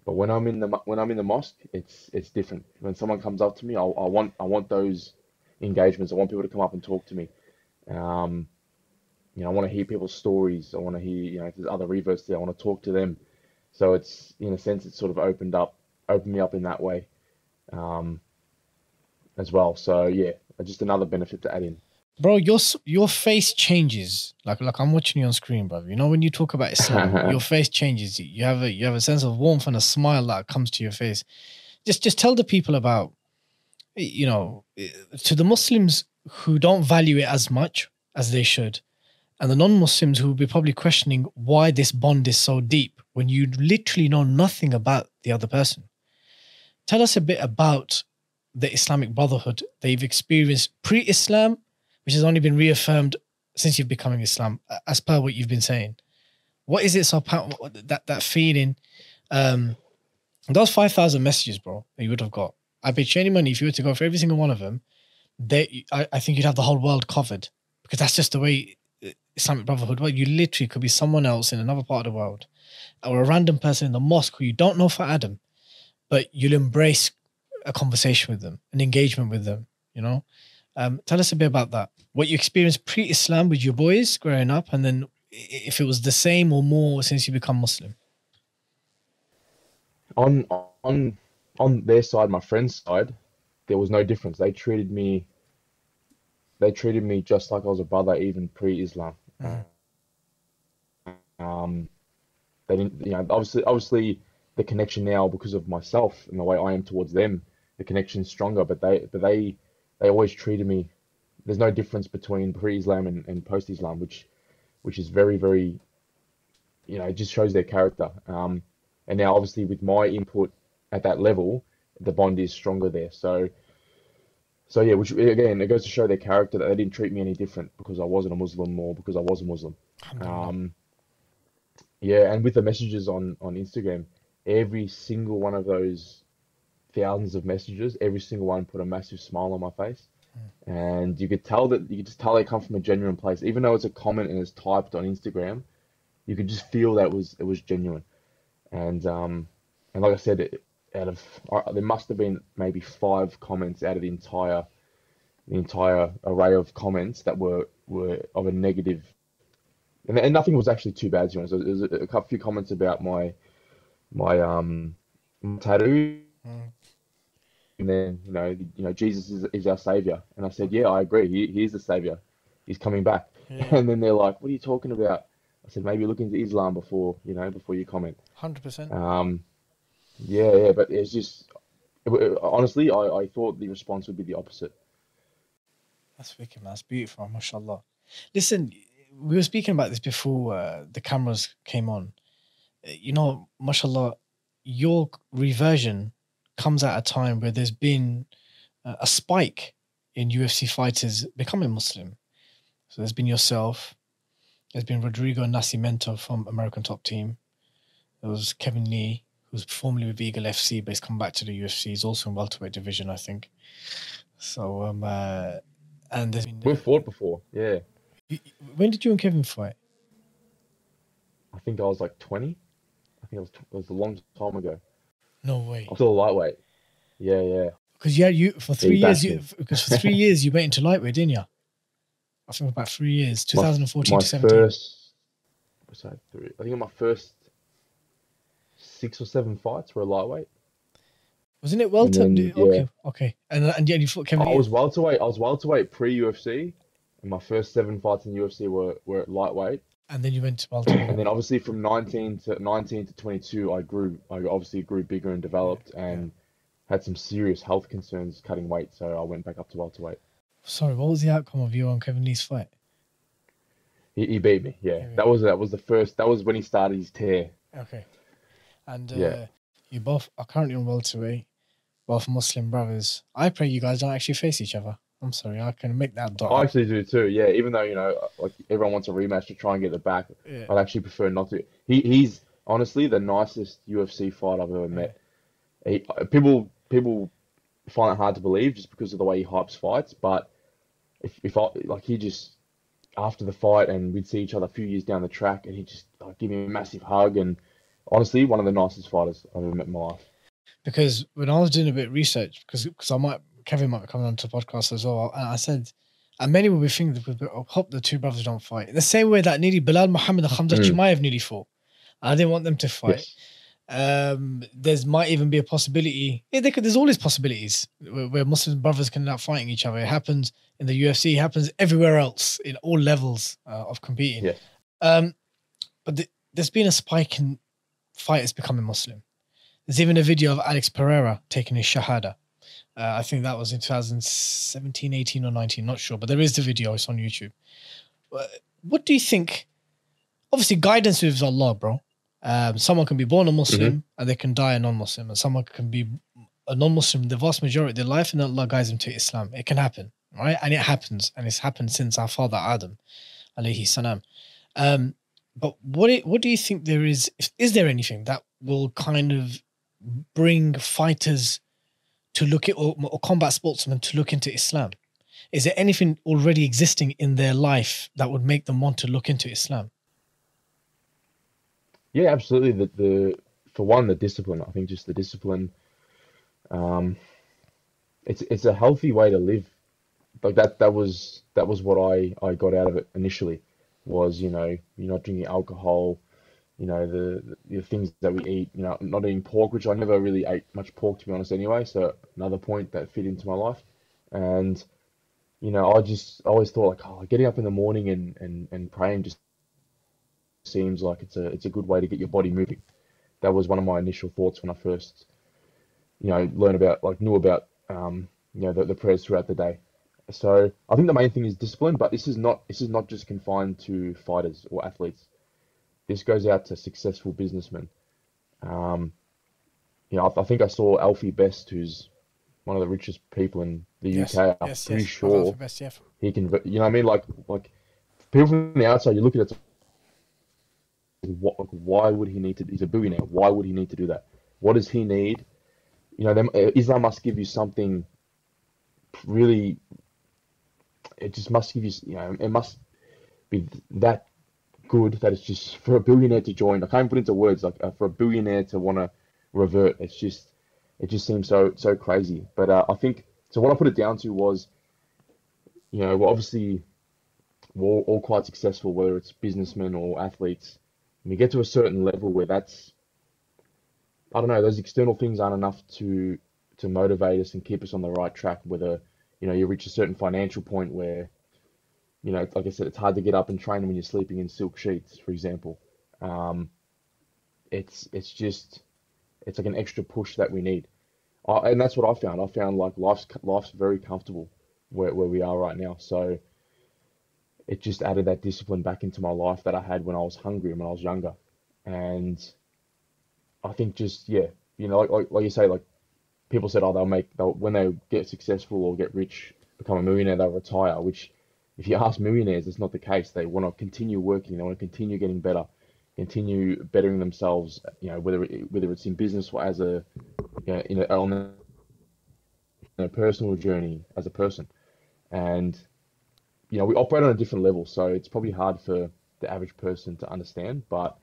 But when I'm in the when I'm in the mosque, it's it's different. When someone comes up to me, I, I want I want those engagements. I want people to come up and talk to me. Um, you know, I want to hear people's stories. I want to hear, you know, if there's other reverts there, I want to talk to them. So it's in a sense, it's sort of opened up, opened me up in that way, um, as well. So yeah, just another benefit to add in. Bro, your your face changes. Like like I'm watching you on screen, brother. You know when you talk about Islam, your face changes. You have a you have a sense of warmth and a smile that comes to your face. Just just tell the people about, you know, to the Muslims who don't value it as much as they should, and the non-Muslims who will be probably questioning why this bond is so deep when you literally know nothing about the other person. Tell us a bit about the Islamic Brotherhood that you've experienced pre-Islam which has only been reaffirmed since you've becoming Islam, as per what you've been saying. What is it so that that feeling? Um, those five thousand messages, bro, that you would have got. I bet you any money if you were to go for every single one of them, they I, I think you'd have the whole world covered because that's just the way uh, Islamic Brotherhood. Well, you literally could be someone else in another part of the world, or a random person in the mosque who you don't know for Adam, but you'll embrace a conversation with them, an engagement with them. You know, um, tell us a bit about that. What you experienced pre-Islam with your boys growing up, and then if it was the same or more since you become Muslim. on on on their side, my friend's side, there was no difference. They treated me they treated me just like I was a brother, even pre-Islam. Mm. Um, they didn't, you know, obviously, obviously, the connection now because of myself and the way I am towards them, the connection's stronger. But they, but they, they always treated me. There's no difference between pre-Islam and, and post-Islam, which, which is very, very, you know, it just shows their character. Um, and now, obviously, with my input at that level, the bond is stronger there. So, so yeah, which again, it goes to show their character that they didn't treat me any different because I wasn't a Muslim or because I was a Muslim. Um, yeah, and with the messages on on Instagram, every single one of those thousands of messages, every single one put a massive smile on my face, and you could tell that you could just tell they come from a genuine place, even though it's a comment and it's typed on Instagram, you could just feel that was it was genuine, and um, and like I said, it, out of uh, there must have been maybe five comments out of the entire the entire array of comments that were were of a negative and, and nothing was actually too bad to be honest. There was a, a few comments about my my um my tattoo, Mm. And then you know you know Jesus is is our savior, and I said yeah I agree he he is the savior, he's coming back, Yeah. and then they're like what are you talking about? I said maybe look into Islam before you know before you comment. Hundred percent. Um, yeah yeah, but it's just it, it- honestly I I thought the response would be the opposite. That's wicked, man. That's beautiful, mashallah. Listen, we were speaking about this before uh, the cameras came on. You know, mashallah, your reversion comes at a time where there's been a spike in UFC fighters becoming Muslim. So there's been yourself, there's been Rodrigo Nascimento from American Top Team. There was Kevin Lee, who's formerly with Eagle FC, but he's come back to the UFC. He's also in welterweight division, I think. So, um, uh, and there's been, We've fought before, yeah. When did you and Kevin fight? I think I was like 20. I think it was it was a long time ago. No way. I'm still lightweight. Yeah, yeah. Because yeah, you for three years. You because for three years you went into lightweight, didn't you? I think about three years, 2014 my to 17. first, what's that? Three, I think my first six or seven fights were a lightweight. Wasn't it welter? yeah. Okay, okay. And uh, and yeah, you fought Kevin. I was welterweight. I was welterweight pre UFC, and my first seven fights in UFC were were at lightweight. And then you went to And then obviously from 19 to 19 to 22, I grew. I obviously grew bigger and developed, and had some serious health concerns cutting weight. So I went back up to welterweight. Sorry, what was the outcome of you and Kevin Lee's fight? He, he beat me. Yeah, Yeah. that was that was the first. That was when he started his tear. Okay. And uh, Yeah. you both are currently on welterweight, both Muslim brothers. I pray you guys don't actually face each other. I'm sorry, I can make that dot. I actually do too. Yeah, even though you know, like everyone wants a rematch to try and get it back, Yeah. I'd actually prefer not to. He he's honestly the nicest UFC fight I've ever met. He, people people find it hard to believe just because of the way he hypes fights, but if if I like he just after the fight and we'd see each other a few years down the track and he'd just like, give me a massive hug and honestly one of the nicest fighters I've ever met in my life. because when I was doing a bit of research, because because I might Kevin might be coming on to the podcast as well, and I said, and many will be thinking I hope the two brothers don't fight. In the same way that nearly Belal Muhammad and Hamza Mm. Chimaev nearly fought. I didn't want them to fight. Yes. Um, there's might even be a possibility. Yeah, they could, there's always possibilities where, where Muslim brothers can end up fighting each other. It happens in the UFC. It happens everywhere else in all levels uh, of competing. Yes. Um, but th- there's been a spike in fighters becoming Muslim. There's even a video of Alex Pereira taking his shahada. Uh, I think that was in 2017, 18, or 19, not sure, but there is the video. It's on YouTube. Uh, What do you think? Obviously, guidance is Allah, bro. Um, someone can be born a Muslim and they can die a non-Muslim, and someone can be a non-Muslim the vast majority of their life, and Allah guides them to Islam. It can happen, right? And it happens, and it's happened since our father Adam, alayhi salam. Um, but what it, what do you think there is? Is there anything that will kind of bring fighters to look at or, or combat sportsmen to look into Islam? Is there anything already existing in their life that would make them want to look into Islam? Yeah, absolutely. The the for one, the discipline. I think just the discipline. Um, it's it's a healthy way to live. Like that that was that was what I I got out of it initially. Was you know you're not drinking alcohol, you know the the things that we eat. You know not eating pork, which I never really ate much pork to be honest anyway. So another point that fit into my life, and you know I just always thought like oh getting up in the morning and and and praying just seems like it's a it's a good way to get your body moving. That was one of my initial thoughts when I first, you know, learned about like knew about um, you know the, the prayers throughout the day. So I think the main thing is discipline, but this is not this is not just confined to fighters or athletes. This goes out to successful businessmen. Um, you know, I, I think I saw Alfie Best, who's one of the richest people in the Yes, UK. I'm yes, pretty yes. sure best, yeah. he can. You know, what I mean, like like people from the outside, you look at it. What, like, why would he need to? He's a billionaire. Why would he need to do that? What does he need? You know, them, uh, Islam must give you something really. It just must give you. You know, it must be that good that it's just for a billionaire to join. I can't put into words like uh, for a billionaire to want to revert. It's just, it just seems so so crazy. But uh, I think so. What I put it down to was, you know, well, obviously we're all, all quite successful, whether it's businessmen or athletes. And we get to a certain level where that's, I don't know, those external things aren't enough to to motivate us and keep us on the right track. Whether, you know, you reach a certain financial point where, you know, like I said, it's hard to get up and train when you're sleeping in silk sheets, for example. Um, it's it's just it's like an extra push that we need. And that's what I found. I found like life's life's very comfortable where where we are right now. So it just added that discipline back into my life that I had when I was hungry and when I was younger. And I think just yeah, you know, like like, like you say, like people said, oh, they'll make they'll when they get successful or get rich, become a millionaire, they'll retire. Which, if you ask millionaires, it's not the case. They want to continue working. They want to continue getting better, continue bettering themselves. You know, whether it, whether it's in business or as a, you know, in a, on a, a personal journey as a person. And you know, we operate on a different level, so it's probably hard for the average person to understand. But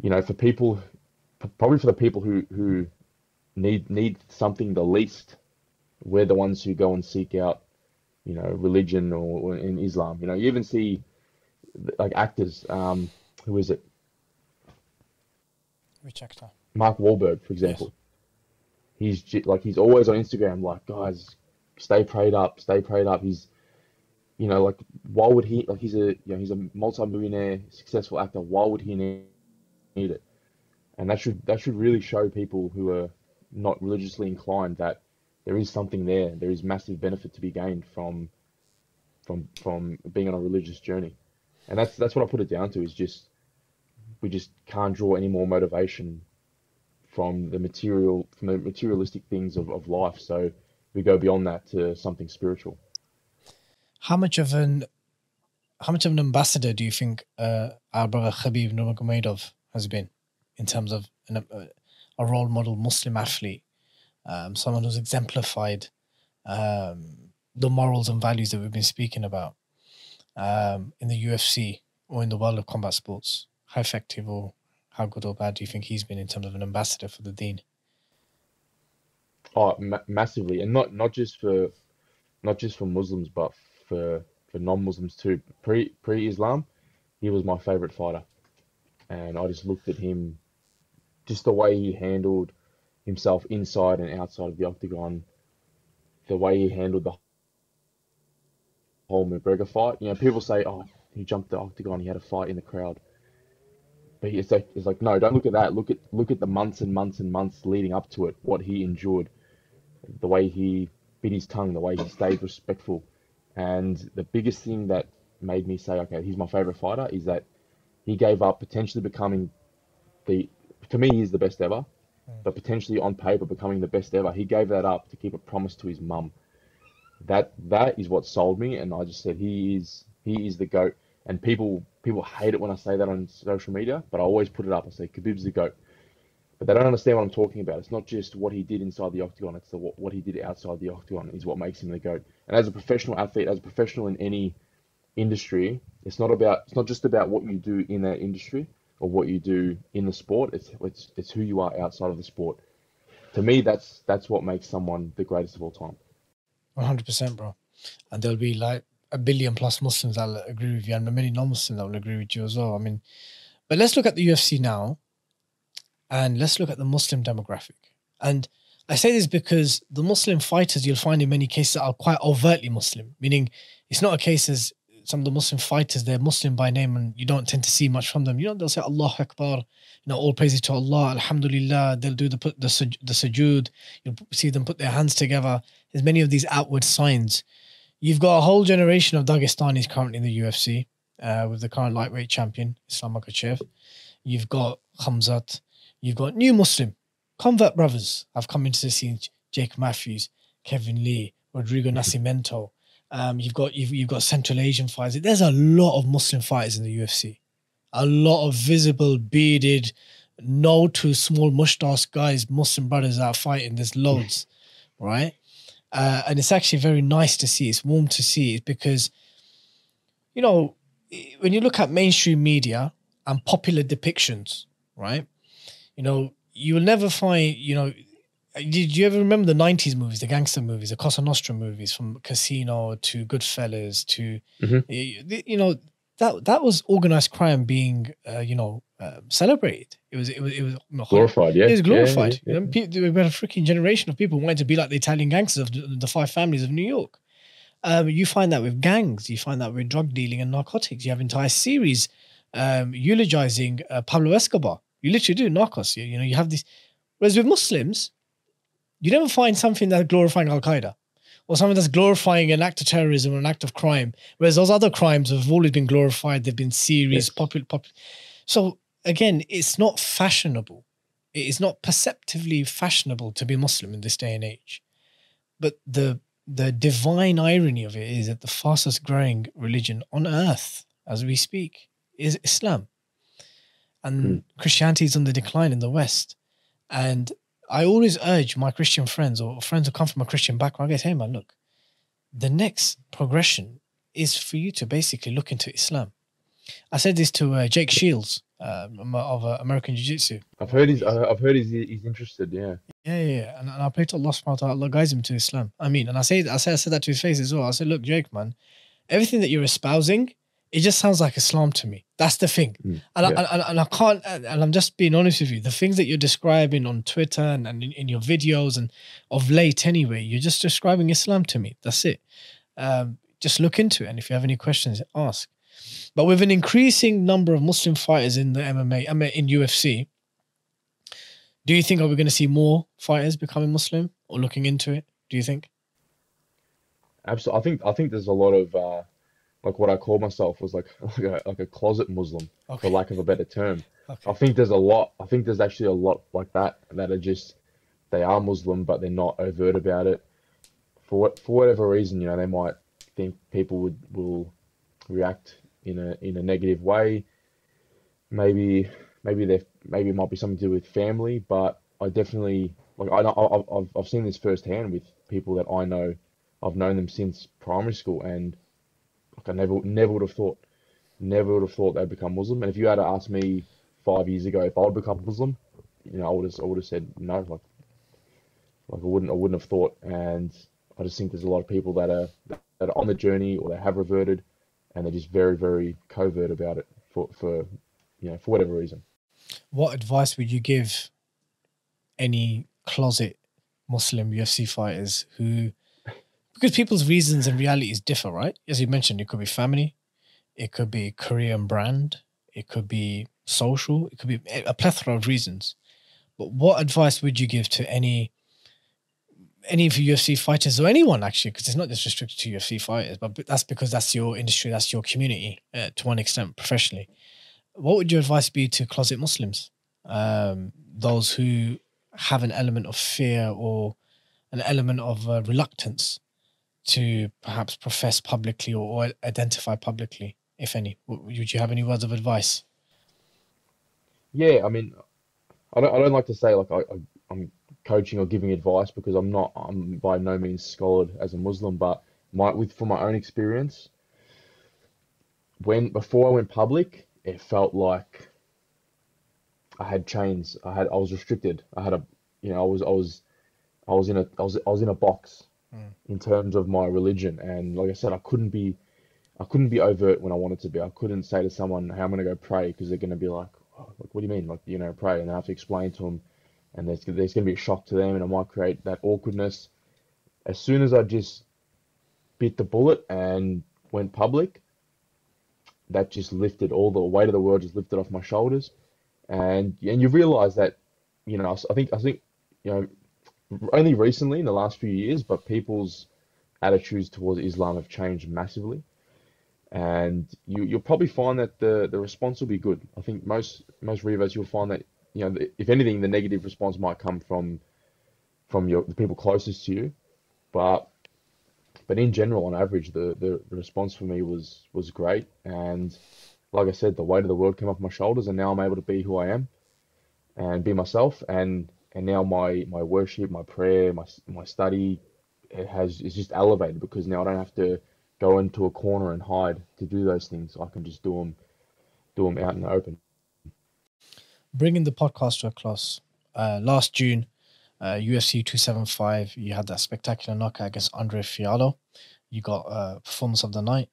you know, for people, probably for the people who who need need something the least, we're the ones who go and seek out, you know, religion or, or in Islam. You know, you even see like actors. Um, who is it? Which actor? Mark Wahlberg, for Yes. example. He's like he's always on Instagram, like guys, stay prayed up, stay prayed up. He's you know, like why would he like he's a you know he's a multi-millionaire successful actor. Why would he need, need it? And that should that should really show people who are not religiously inclined that there is something there. There is massive benefit to be gained from from from being on a religious journey. And that's that's what I put it down to is just we just can't draw any more motivation from the material from the materialistic things of, of life. So we go beyond that to something spiritual. How much of an how much of an ambassador do you think uh, our brother Khabib Nurmagomedov has been in terms of an, uh, a role model Muslim athlete, um, someone who's exemplified um, the morals and values that we've been speaking about um, in the UFC or in the world of combat sports? How effective or how good or bad do you think he's been in terms of an ambassador for the Deen? Oh, ma massively, and not not just for not just for Muslims, but for for non-Muslims too. Pre pre-Islam, he was my favorite fighter, and I just looked at him, just the way he handled himself inside and outside of the octagon, the way he handled the whole McGregor fight. You know, people say, "Oh, he jumped the octagon, he had a fight in the crowd," but it's like it's like no, don't look at that. Look at look at the months and months and months leading up to it, what he endured, the way he bit his tongue, the way he stayed respectful. And the biggest thing that made me say, okay, he's my favorite fighter, is that he gave up potentially becoming the, to me, he's the best ever, Mm. but potentially on paper becoming the best ever. He gave that up to keep a promise to his mum. That that is what sold me, and I just said he is he is the goat. And people people hate it when I say that on social media, but I always put it up. I say Khabib's the goat, but they don't understand what I'm talking about. It's not just what he did inside the octagon; it's the what, what he did outside the octagon is what makes him the goat. And as a professional athlete, as a professional in any industry, it's not about it's not just about what you do in that industry or what you do in the sport. It's it's it's who you are outside of the sport. To me, that's that's what makes someone the greatest of all time. One hundred percent, bro. And there'll be like a billion plus Muslims that'll agree with you, and many non-Muslims that will agree with you as well. I mean, but let's look at the UFC now, and let's look at the Muslim demographic. And I say this because the Muslim fighters you'll find in many cases are quite overtly Muslim, meaning it's not a case as some of the Muslim fighters, they're Muslim by name and you don't tend to see much from them. You know, they'll say Allah Akbar, you know, all praises to Allah, Alhamdulillah. They'll do the put the, the sujood. You'll see them put their hands together. There's many of these outward signs. You've got a whole generation of Dagestanis currently in the UFC uh, with the current lightweight champion, Islam Makhachev. You've got Khamzat. You've got new Muslim convert brothers have come into the scene. Jake Matthews, Kevin Lee, Rodrigo Nascimento, um, you've got you've, you've got Central Asian fighters. There's a lot of Muslim fighters in the UFC. A lot of visible, bearded, no too small mustache guys, Muslim brothers are fighting. There's loads, right? Uh, and it's actually very nice to see. It's warm to see it because, you know, when you look at mainstream media and popular depictions, right? You know, you will never find, you know, did you ever remember the 90s movies, the gangster movies, the Cosa Nostra movies from Casino to Goodfellas to, Mhm. you, you know, that that was organized crime being, uh, you know, uh, celebrated. It was, it was, it was Glorified, yeah. It was glorified. yeah, yeah. You know, we had a freaking generation of people wanting to be like the Italian gangsters of the, the five families of New York. Um, you find that with gangs. You find that with drug dealing and narcotics. You have entire series um, eulogizing uh, Pablo Escobar. You literally do Narcos. You, you know, you have this. Whereas with Muslims, you never find something that's glorifying Al Qaeda or something that's glorifying an act of terrorism or an act of crime. Whereas those other crimes have always been glorified. They've been serious, Yes. popular. So again, it's not fashionable. It is not perceptively fashionable to be Muslim in this day and age. But the the divine irony of it is that the fastest growing religion on earth as we speak is Islam. And Hmm. Christianity is on the decline in the West. And I always urge my Christian friends or friends who come from a Christian background, I guess, hey man, look, the next progression is for you to basically look into Islam. I said this to uh, Jake Shields um, of uh, American Jiu Jitsu. I've heard he's uh, I've heard he's he's interested. Yeah. Yeah, yeah, yeah. And, and I pray to Allah subhanahu wa ta'ala, Allah guides him to Islam. I mean, and I say, I said, I said that to his face as well. I said, look, Jake, man, everything that you're espousing, it just sounds like Islam to me. That's the thing. Mm, And, I, and, and I can't, and and I'm just being honest with you. The things that you're describing on Twitter and, and in, in your videos and of late anyway, you're just describing Islam to me. That's it. Um, just look into it. And if you have any questions, ask. But with an increasing number of Muslim fighters in the MMA, I mean, in UFC, do you think are we going to see more fighters becoming Muslim or looking into it? Do you think? Absolutely. I think I think there's a lot of uh, like what I call myself was like like a, like a closet Muslim, Okay. for lack of a better term. Okay. I think there's a lot. I think there's actually a lot like that that are just they are Muslim, but they're not overt about it. For what for whatever reason, you know, they might think people would will react in a in a negative way. Maybe maybe they maybe it might be something to do with family, but I definitely like I- I've I've seen this firsthand with people that I know. I've known them since primary school, and like I never never would have thought, never would have thought they'd become Muslim. And if you had to ask me five years ago if I would become Muslim, you know, I would have I would have said no. Like like I wouldn't I wouldn't have thought. And I just think there's a lot of people that are that are on the journey or they have reverted, and they're just very very covert about it for for you know for whatever reason. What advice would you give any closet Muslim UFC fighters who, because people's reasons and realities differ, right? As you mentioned, it could be family, it could be career and brand, it could be social, it could be a plethora of reasons. But what advice would you give to any any of your UFC fighters or anyone actually? Because it's not just restricted to UFC fighters, but that's because that's your industry, that's your community uh, to one extent professionally. What would your advice be to closet Muslims, um, those who have an element of fear or an element of uh, reluctance to perhaps profess publicly or, or identify publicly? if any? Would you have any words of advice? Yeah, I mean, I don't I don't like to say like I, I I'm coaching or giving advice because I'm not I'm by no means scholar as a Muslim, but my with from my own experience, when before I went public, it felt like I had chains. I had I was restricted. I had a you know I was I was I was in a I was I was in a box Mm. in terms of my religion, and like I said, I couldn't be I couldn't be overt when I wanted to be. I couldn't say to someone, "Hey, I'm gonna go pray," because they're gonna be like, oh, like, "What do you mean? Like, you know, pray?" And I have to explain to them, and there's there's gonna be a shock to them, and it might create that awkwardness. As soon as I just bit the bullet and went public, that just lifted all the weight of the world just lifted off my shoulders, and and you realize that, you know, I think I think you know only recently in the last few years, but people's attitudes towards Islam have changed massively. And you you'll probably find that the the response will be good. I think most most revos you'll find that you know if anything the negative response might come from from your the people closest to you, but but in general on average the the, response for me was was great. And like I said the weight of the world came off my shoulders and now I'm able to be who I am and be myself. And and now my my worship my prayer my my study it has is just elevated because now I don't have to go into a corner and hide to do those things. I can just do them, do them out in the open. Bringing the podcast to a close. Uh, last June, uh, UFC 275, you had that spectacular knockout against Andre Fialho. You got uh, performance of the night.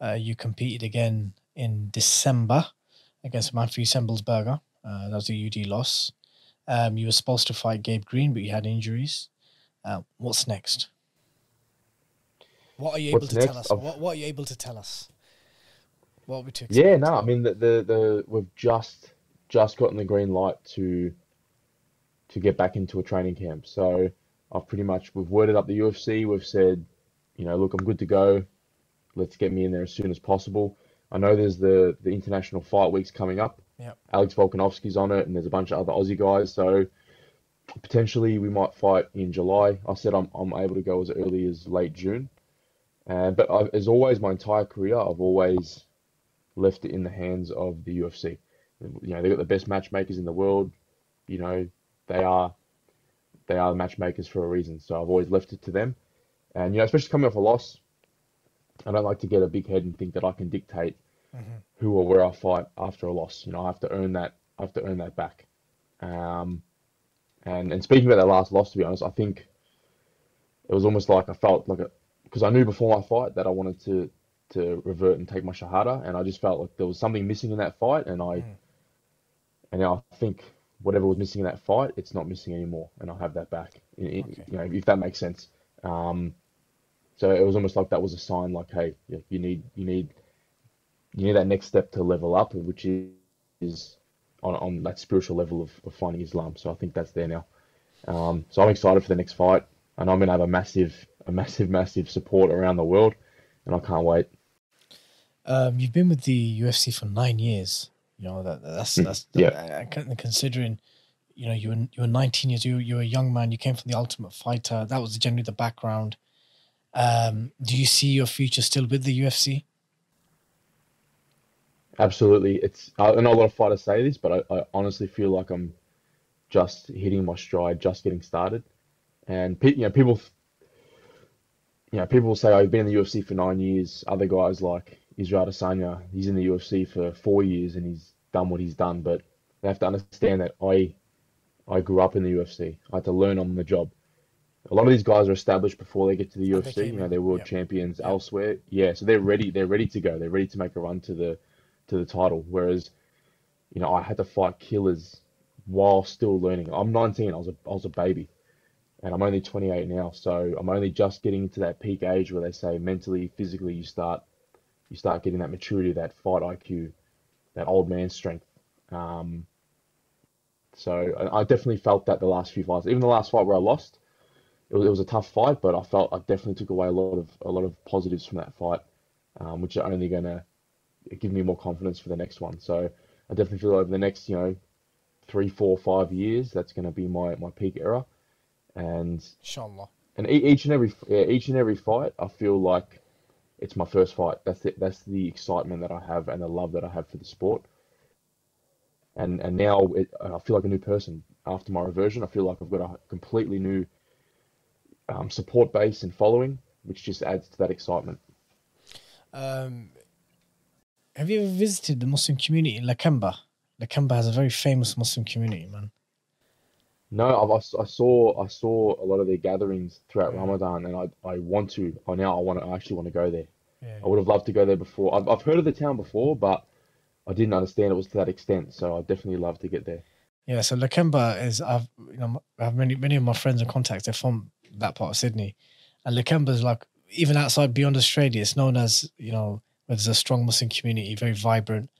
Uh, you competed again in December against Matthew Semelsberger. Uh, that was a UD loss. Um, you were supposed to fight Gabe Green, but you had injuries. Uh, what's next? What are you able What's to tell us? I've- What, what are you able to tell us? What are we to expect? Yeah, no, I mean the, the the we've just just gotten the green light to to get back into a training camp. So I've pretty much we've worded up the UFC. We've said, you know, look, I'm good to go. Let's get me in there as soon as possible. I know there's the the international fight weeks coming up. Yep. Alex Volkanovski's on it, and there's a bunch of other Aussie guys. So potentially we might fight in July. I said I'm I'm able to go as early as late June. Uh, but I, as always, my entire career, I've always left it in the hands of the UFC. You know, they've got the best matchmakers in the world. You know, they are they are the matchmakers for a reason. So I've always left it to them. And you know, especially coming off a loss, I don't like to get a big head and think that I can dictate Mhm. who or where I fight after a loss. You know, I have to earn that. I have to earn that back. Um, and and speaking about that last loss, to be honest, I think it was almost like I felt like a because I knew before my fight that I wanted to to revert and take my shahada, and I just felt like there was something missing in that fight, and I Mm. and now I think whatever was missing in that fight, it's not missing anymore, and I'll have that back. Okay. you know, if that makes sense. Um, so it was almost like that was a sign, like, hey, you need you need you need that next step to level up, which is, is on on that spiritual level of, of finding Islam. So I think that's there now. Um, so I'm excited for the next fight, and I'm gonna have a massive, a massive, massive support around the world, and I can't wait. Um, you've been with the UFC for nine years. You know that that's Mm, that's yeah. uh, considering, you know, you were you were 19 years. You you were a young man. You came from the Ultimate Fighter. That was generally the background. Um, do you see your future still with the UFC? Absolutely, it's I know a lot of fighters say this, but I, I honestly feel like I'm just hitting my stride, just getting started, and pe- you know people, you know people say oh, I've been in the UFC for nine years. Other guys like Israel Adesanya, he's in the UFC for four years and he's done what he's done. But they have to understand that I, I grew up in the UFC. I had to learn on the job. A lot of these guys are established before they get to the UFC. You know, they're world Yep. champions Yep. elsewhere. Yeah, so they're ready. They're ready to go. They're ready to make a run to the to the title. Whereas, you know, I had to fight killers while still learning. I'm 19. I was a I was a baby, and I'm only 28 now. So I'm only just getting to that peak age where they say mentally, physically, you start you start getting that maturity, that fight IQ, that old man strength. Um, so I, definitely felt that the last few fights, even the last fight where I lost, it was, it was a tough fight, but I felt I definitely took away a lot of a lot of positives from that fight, um, which are only gonna give me more confidence for the next one. So I definitely feel over the next, you know, three, four, five years, that's gonna be my my peak era, and Inshallah. and each and every yeah, each and every fight, I feel like it's my first fight. That's the, that's the excitement that I have and the love that I have for the sport. And and now it, I feel like a new person after my reversion. I feel like I've got a completely new um, support base and following, which just adds to that excitement. Um, have you ever visited the Muslim community in Lakemba? Lakemba has a very famous Muslim community, man. No, I've, I saw I saw a lot of their gatherings throughout Yeah. Ramadan, and I I want to. I now I want to. I actually want to go there. Yeah. I would have loved to go there before. I've I've heard of the town before, but I didn't understand it was to that extent. So I definitely love to get there. Yeah, so Lakemba is I've you know I have many many of my friends and contacts. They're from that part of Sydney, and Lakemba is like even outside beyond Australia, it's known as you know where there's a strong Muslim community, very vibrant,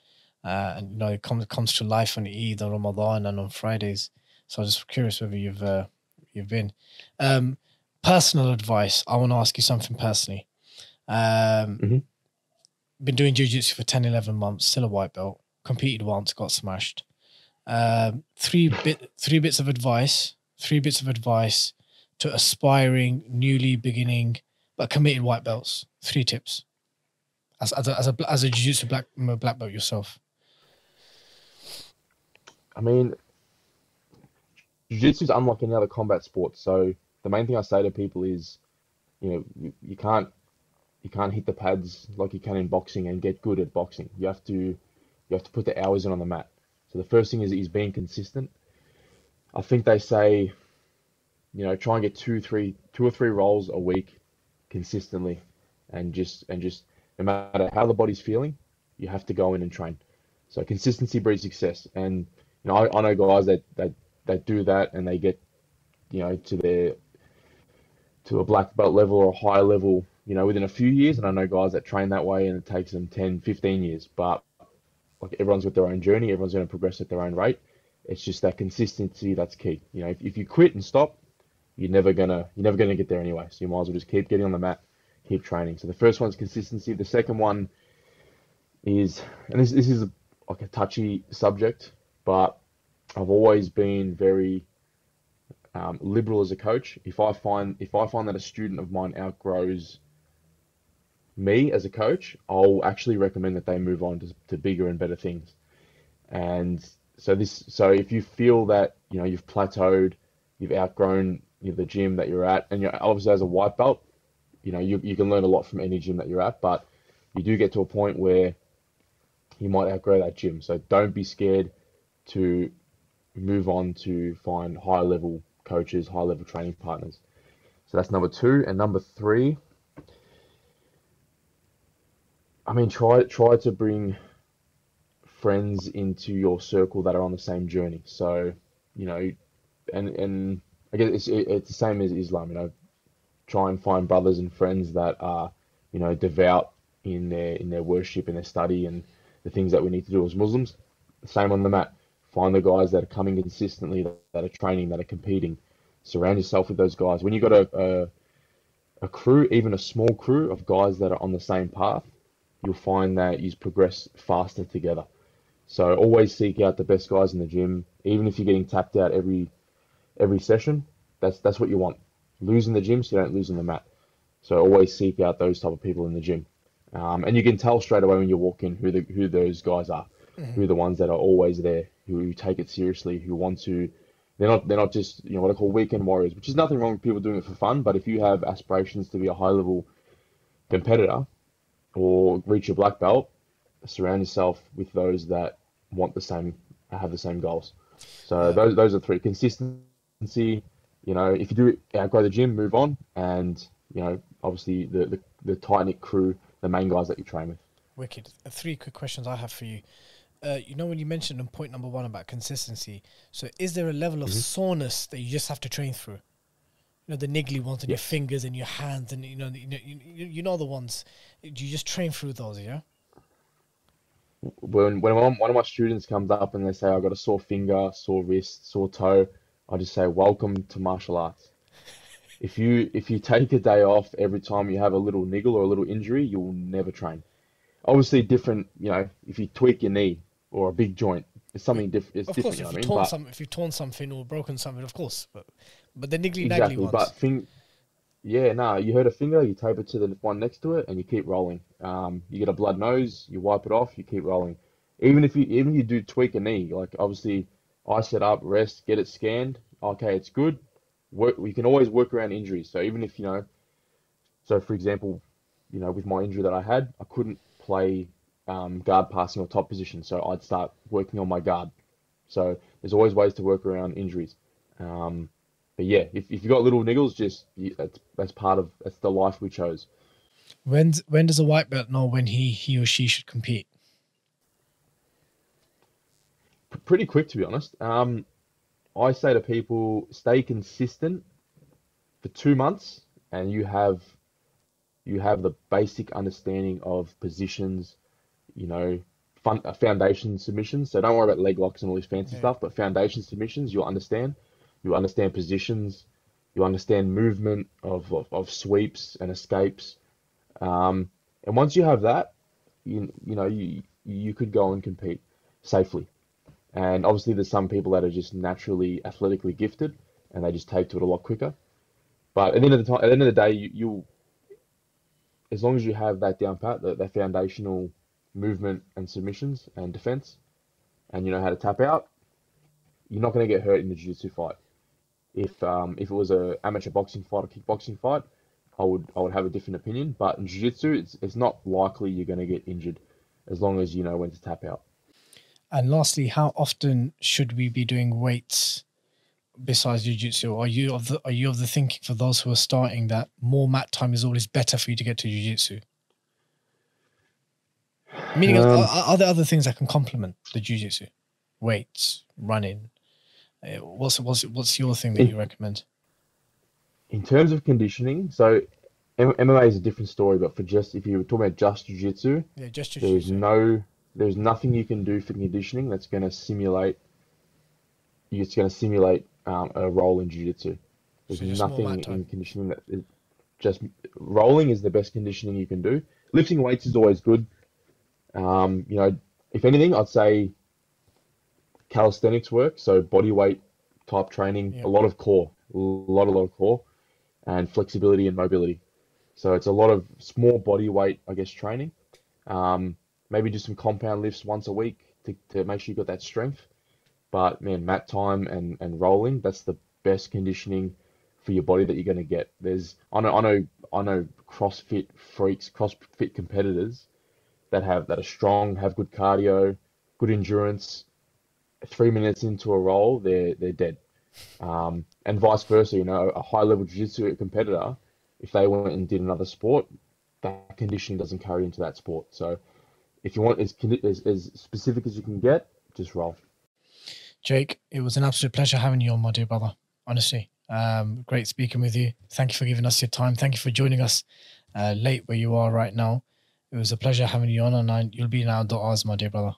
uh, and you know it comes comes to life on Eid on Ramadan and on Fridays. So I'm just curious whether you've uh, you've been. Um, personal advice. I want to ask you something personally. Um, Mhm. Been doing jiu-jitsu for 10, 11 months. Still a white belt. Competed once, got smashed um, three bit three bits of advice three bits of advice to aspiring newly beginning but committed white belts three tips as as a as a, as a jiu-jitsu black black belt yourself I mean, jiu-jitsu is unlike any other combat sport. So the main thing I say to people is, you know, you, you can't you can't hit the pads like you can in boxing and get good at boxing. You have to you have to put the hours in on the mat. So the first thing is is being consistent. I think they say, you know, try and get two, three, two or three rolls a week consistently, and just and just no matter how the body's feeling, you have to go in and train. So consistency breeds success, and you know I, I know guys that that that do that and they get, you know, to their to a black belt level or a higher level, you know, within a few years. And I know guys that train that way and it takes them 10, 15 years. But like everyone's got their own journey, everyone's going to progress at their own rate. It's just that consistency that's key. You know, if, if you quit and stop, you're never gonna you're never gonna get there anyway. So you might as well just keep getting on the mat, keep training. So the first one's consistency. The second one is, and this this is like a touchy subject, but I've always been very um, liberal as a coach. If I find if I find that a student of mine outgrows me as a coach, I'll actually recommend that they move on to, to bigger and better things. And so this so if you feel that you know you've plateaued, you've outgrown you know, the gym that you're at, and you're obviously as a white belt, you know you you can learn a lot from any gym that you're at, but you do get to a point where you might outgrow that gym. So don't be scared to move on to find higher level coaches, higher level training partners. So that's number two. And number three, I mean, try try to bring friends into your circle that are on the same journey. So, you know, and and I guess it's it's the same as Islam. You know, try and find brothers and friends that are, you know, devout in their in their worship and their study and the things that we need to do as Muslims. Same on the mat. Find the guys that are coming consistently, that, are training, that are competing. Surround yourself with those guys. When you've got a, a a crew, even a small crew of guys that are on the same path, you'll find that you progress faster together. So always seek out the best guys in the gym, even if you're getting tapped out every every session. That's that's what you want. Lose in the gym so you don't lose on the mat. So always seek out those type of people in the gym, um, and you can tell straight away when you walk in who the who those guys are, who are the ones that are always there, who take it seriously, who want to. They're not they're not just you know what I call weekend warriors, which is nothing wrong with people doing it for fun. But if you have aspirations to be a high level competitor or reach your black belt, surround yourself with those that want the same have the same goals. So those those are three consistency. You know, if you do outgrow the gym, move on, and you know, obviously the the, the tight knit crew, the main guys that you train with. wicked. Uh, three quick questions i have for you. Uh, you know when you mentioned in point number one about consistency so is there a level of soreness that you just have to train through? You know the niggly ones in your fingers and your hands and you know you know, you, you know the ones. Do you just train through those yeah? When when one one of my students comes up and they say I've got a sore finger, sore wrist, sore toe, I just say welcome to martial arts. If you if you take a day off every time you have a little niggle or a little injury, you'll never train. Obviously, different. You know, if you tweak your knee or a big joint, it's something different. It's of different. course you if you mean? torn But some if you torn something or broken something of course but but the niggly naggly exactly. ones But thing, Yeah, no, you hurt a finger, you tape it to the one next to it, and you keep rolling. Um, you get a blood nose, you wipe it off, you keep rolling. Even if you even if you do tweak a knee, like obviously I set up, rest, get it scanned. Okay, it's good. Work, we can always work around injuries. So even if you know, so for example, you know, with my injury that I had, I couldn't play um, guard passing or top position, so I'd start working on my guard. So there's always ways to work around injuries. Um, but yeah, if, if you've got little niggles, just that's that's part of that's the life we chose. When when does a white belt know when he he or she should compete? Pretty quick, to be honest. Um, I say to people, stay consistent for two months, and you have you have the basic understanding of positions, you know, fun, uh, foundation submissions. So don't worry about leg locks and all this fancy Yeah. stuff, but foundation submissions, you'll understand. You understand positions. You understand movement of, of, of sweeps and escapes. Um, and once you have that, you you know you you could go and compete safely. And obviously, there's some people that are just naturally athletically gifted, and they just take to it a lot quicker. But at the end of the time, at the end of the day, you, you as long as you have that down pat, that, the foundational movement and submissions and defense, and you know how to tap out, you're not going to get hurt in the jiu-jitsu fight. If um, if it was a amateur boxing fight or kickboxing fight, I would I would have a different opinion. But in jiu-jitsu, it's it's not likely you're going to get injured, as long as you know when to tap out. And lastly, how often should we be doing weights besides jiu-jitsu? Are you of the are you of the thinking for those who are starting that more mat time is always better for you to get to jiu-jitsu? Meaning, Um, are, are there other things that can complement the jiu-jitsu? Weights, running. Uh, What's what's what's your thing that you recommend? In terms of conditioning, so M- MMA is a different story. But for just if you were talking about just jiu-jitsu, Yeah, just there's no there's nothing you can do for conditioning that's going to simulate it's going to simulate um, a roll in jiu-jitsu. There's So nothing in conditioning that is just rolling is the best conditioning you can do. Lifting weights is always good. Um, you know, if anything, I'd say calisthenics work, so body weight type training, Yeah. a lot of core, a lot, a lot of core, and flexibility and mobility. So it's a lot of small body weight, I guess, training. Um, maybe do some compound lifts once a week to, to make sure you got that strength. But man, mat time and, and rolling, that's the best conditioning for your body that you're going to get. There's I know I know I know CrossFit freaks, CrossFit competitors that have that are strong, have good cardio, good endurance. Three minutes into a roll, they're they're dead. Um, and vice versa, you know, a high level jiu-jitsu competitor, if they went and did another sport, that conditioning doesn't carry into that sport. So if you want as, as, as specific as you can get, just roll. Jake, it was an absolute pleasure having you on, my dear brother. Honestly, um, great speaking with you. Thank you for giving us your time. Thank you for joining us uh, late where you are right now. It was a pleasure having you on, and I, you'll be in our du'as, my dear brother.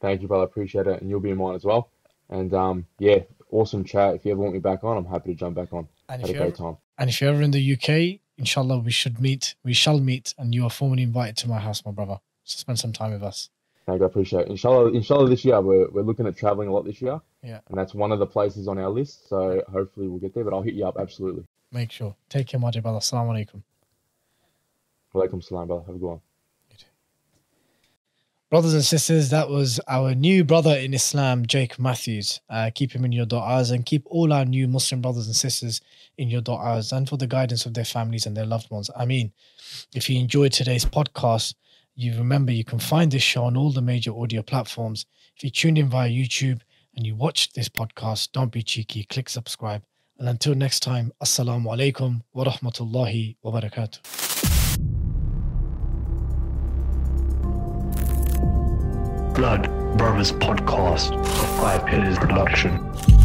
Thank you, brother. Appreciate it. And you'll be in mine as well. And um, yeah, awesome chat. If you ever want me back on, I'm happy to jump back on. And Had a great time. and if you're ever in the UK, inshallah, we should meet. We shall meet, and you are formally invited to my house, my brother, to spend some time with us. Thank you. I appreciate it. Inshallah, inshallah this year, we're, we're looking at traveling a lot this year. Yeah. And that's one of the places on our list. So hopefully we'll get there, but I'll hit you up. Absolutely. Make sure. Take care, my dear brother. Assalamu alaikum. Walaikum salam, brother. Have a good one. Brothers and sisters, that was our new brother in Islam, Jake Matthews. Uh, keep him in your du'as and keep all our new Muslim brothers and sisters in your du'as and for the guidance of their families and their loved ones. I mean, if you enjoyed today's podcast, you remember you can find this show on all the major audio platforms. If you tuned in via YouTube and you watched this podcast, don't be cheeky, click subscribe. And until next time, Assalamu alaikum wa rahmatullahi wa barakatuh. Blood Brothers Podcast, a Five Pillars production.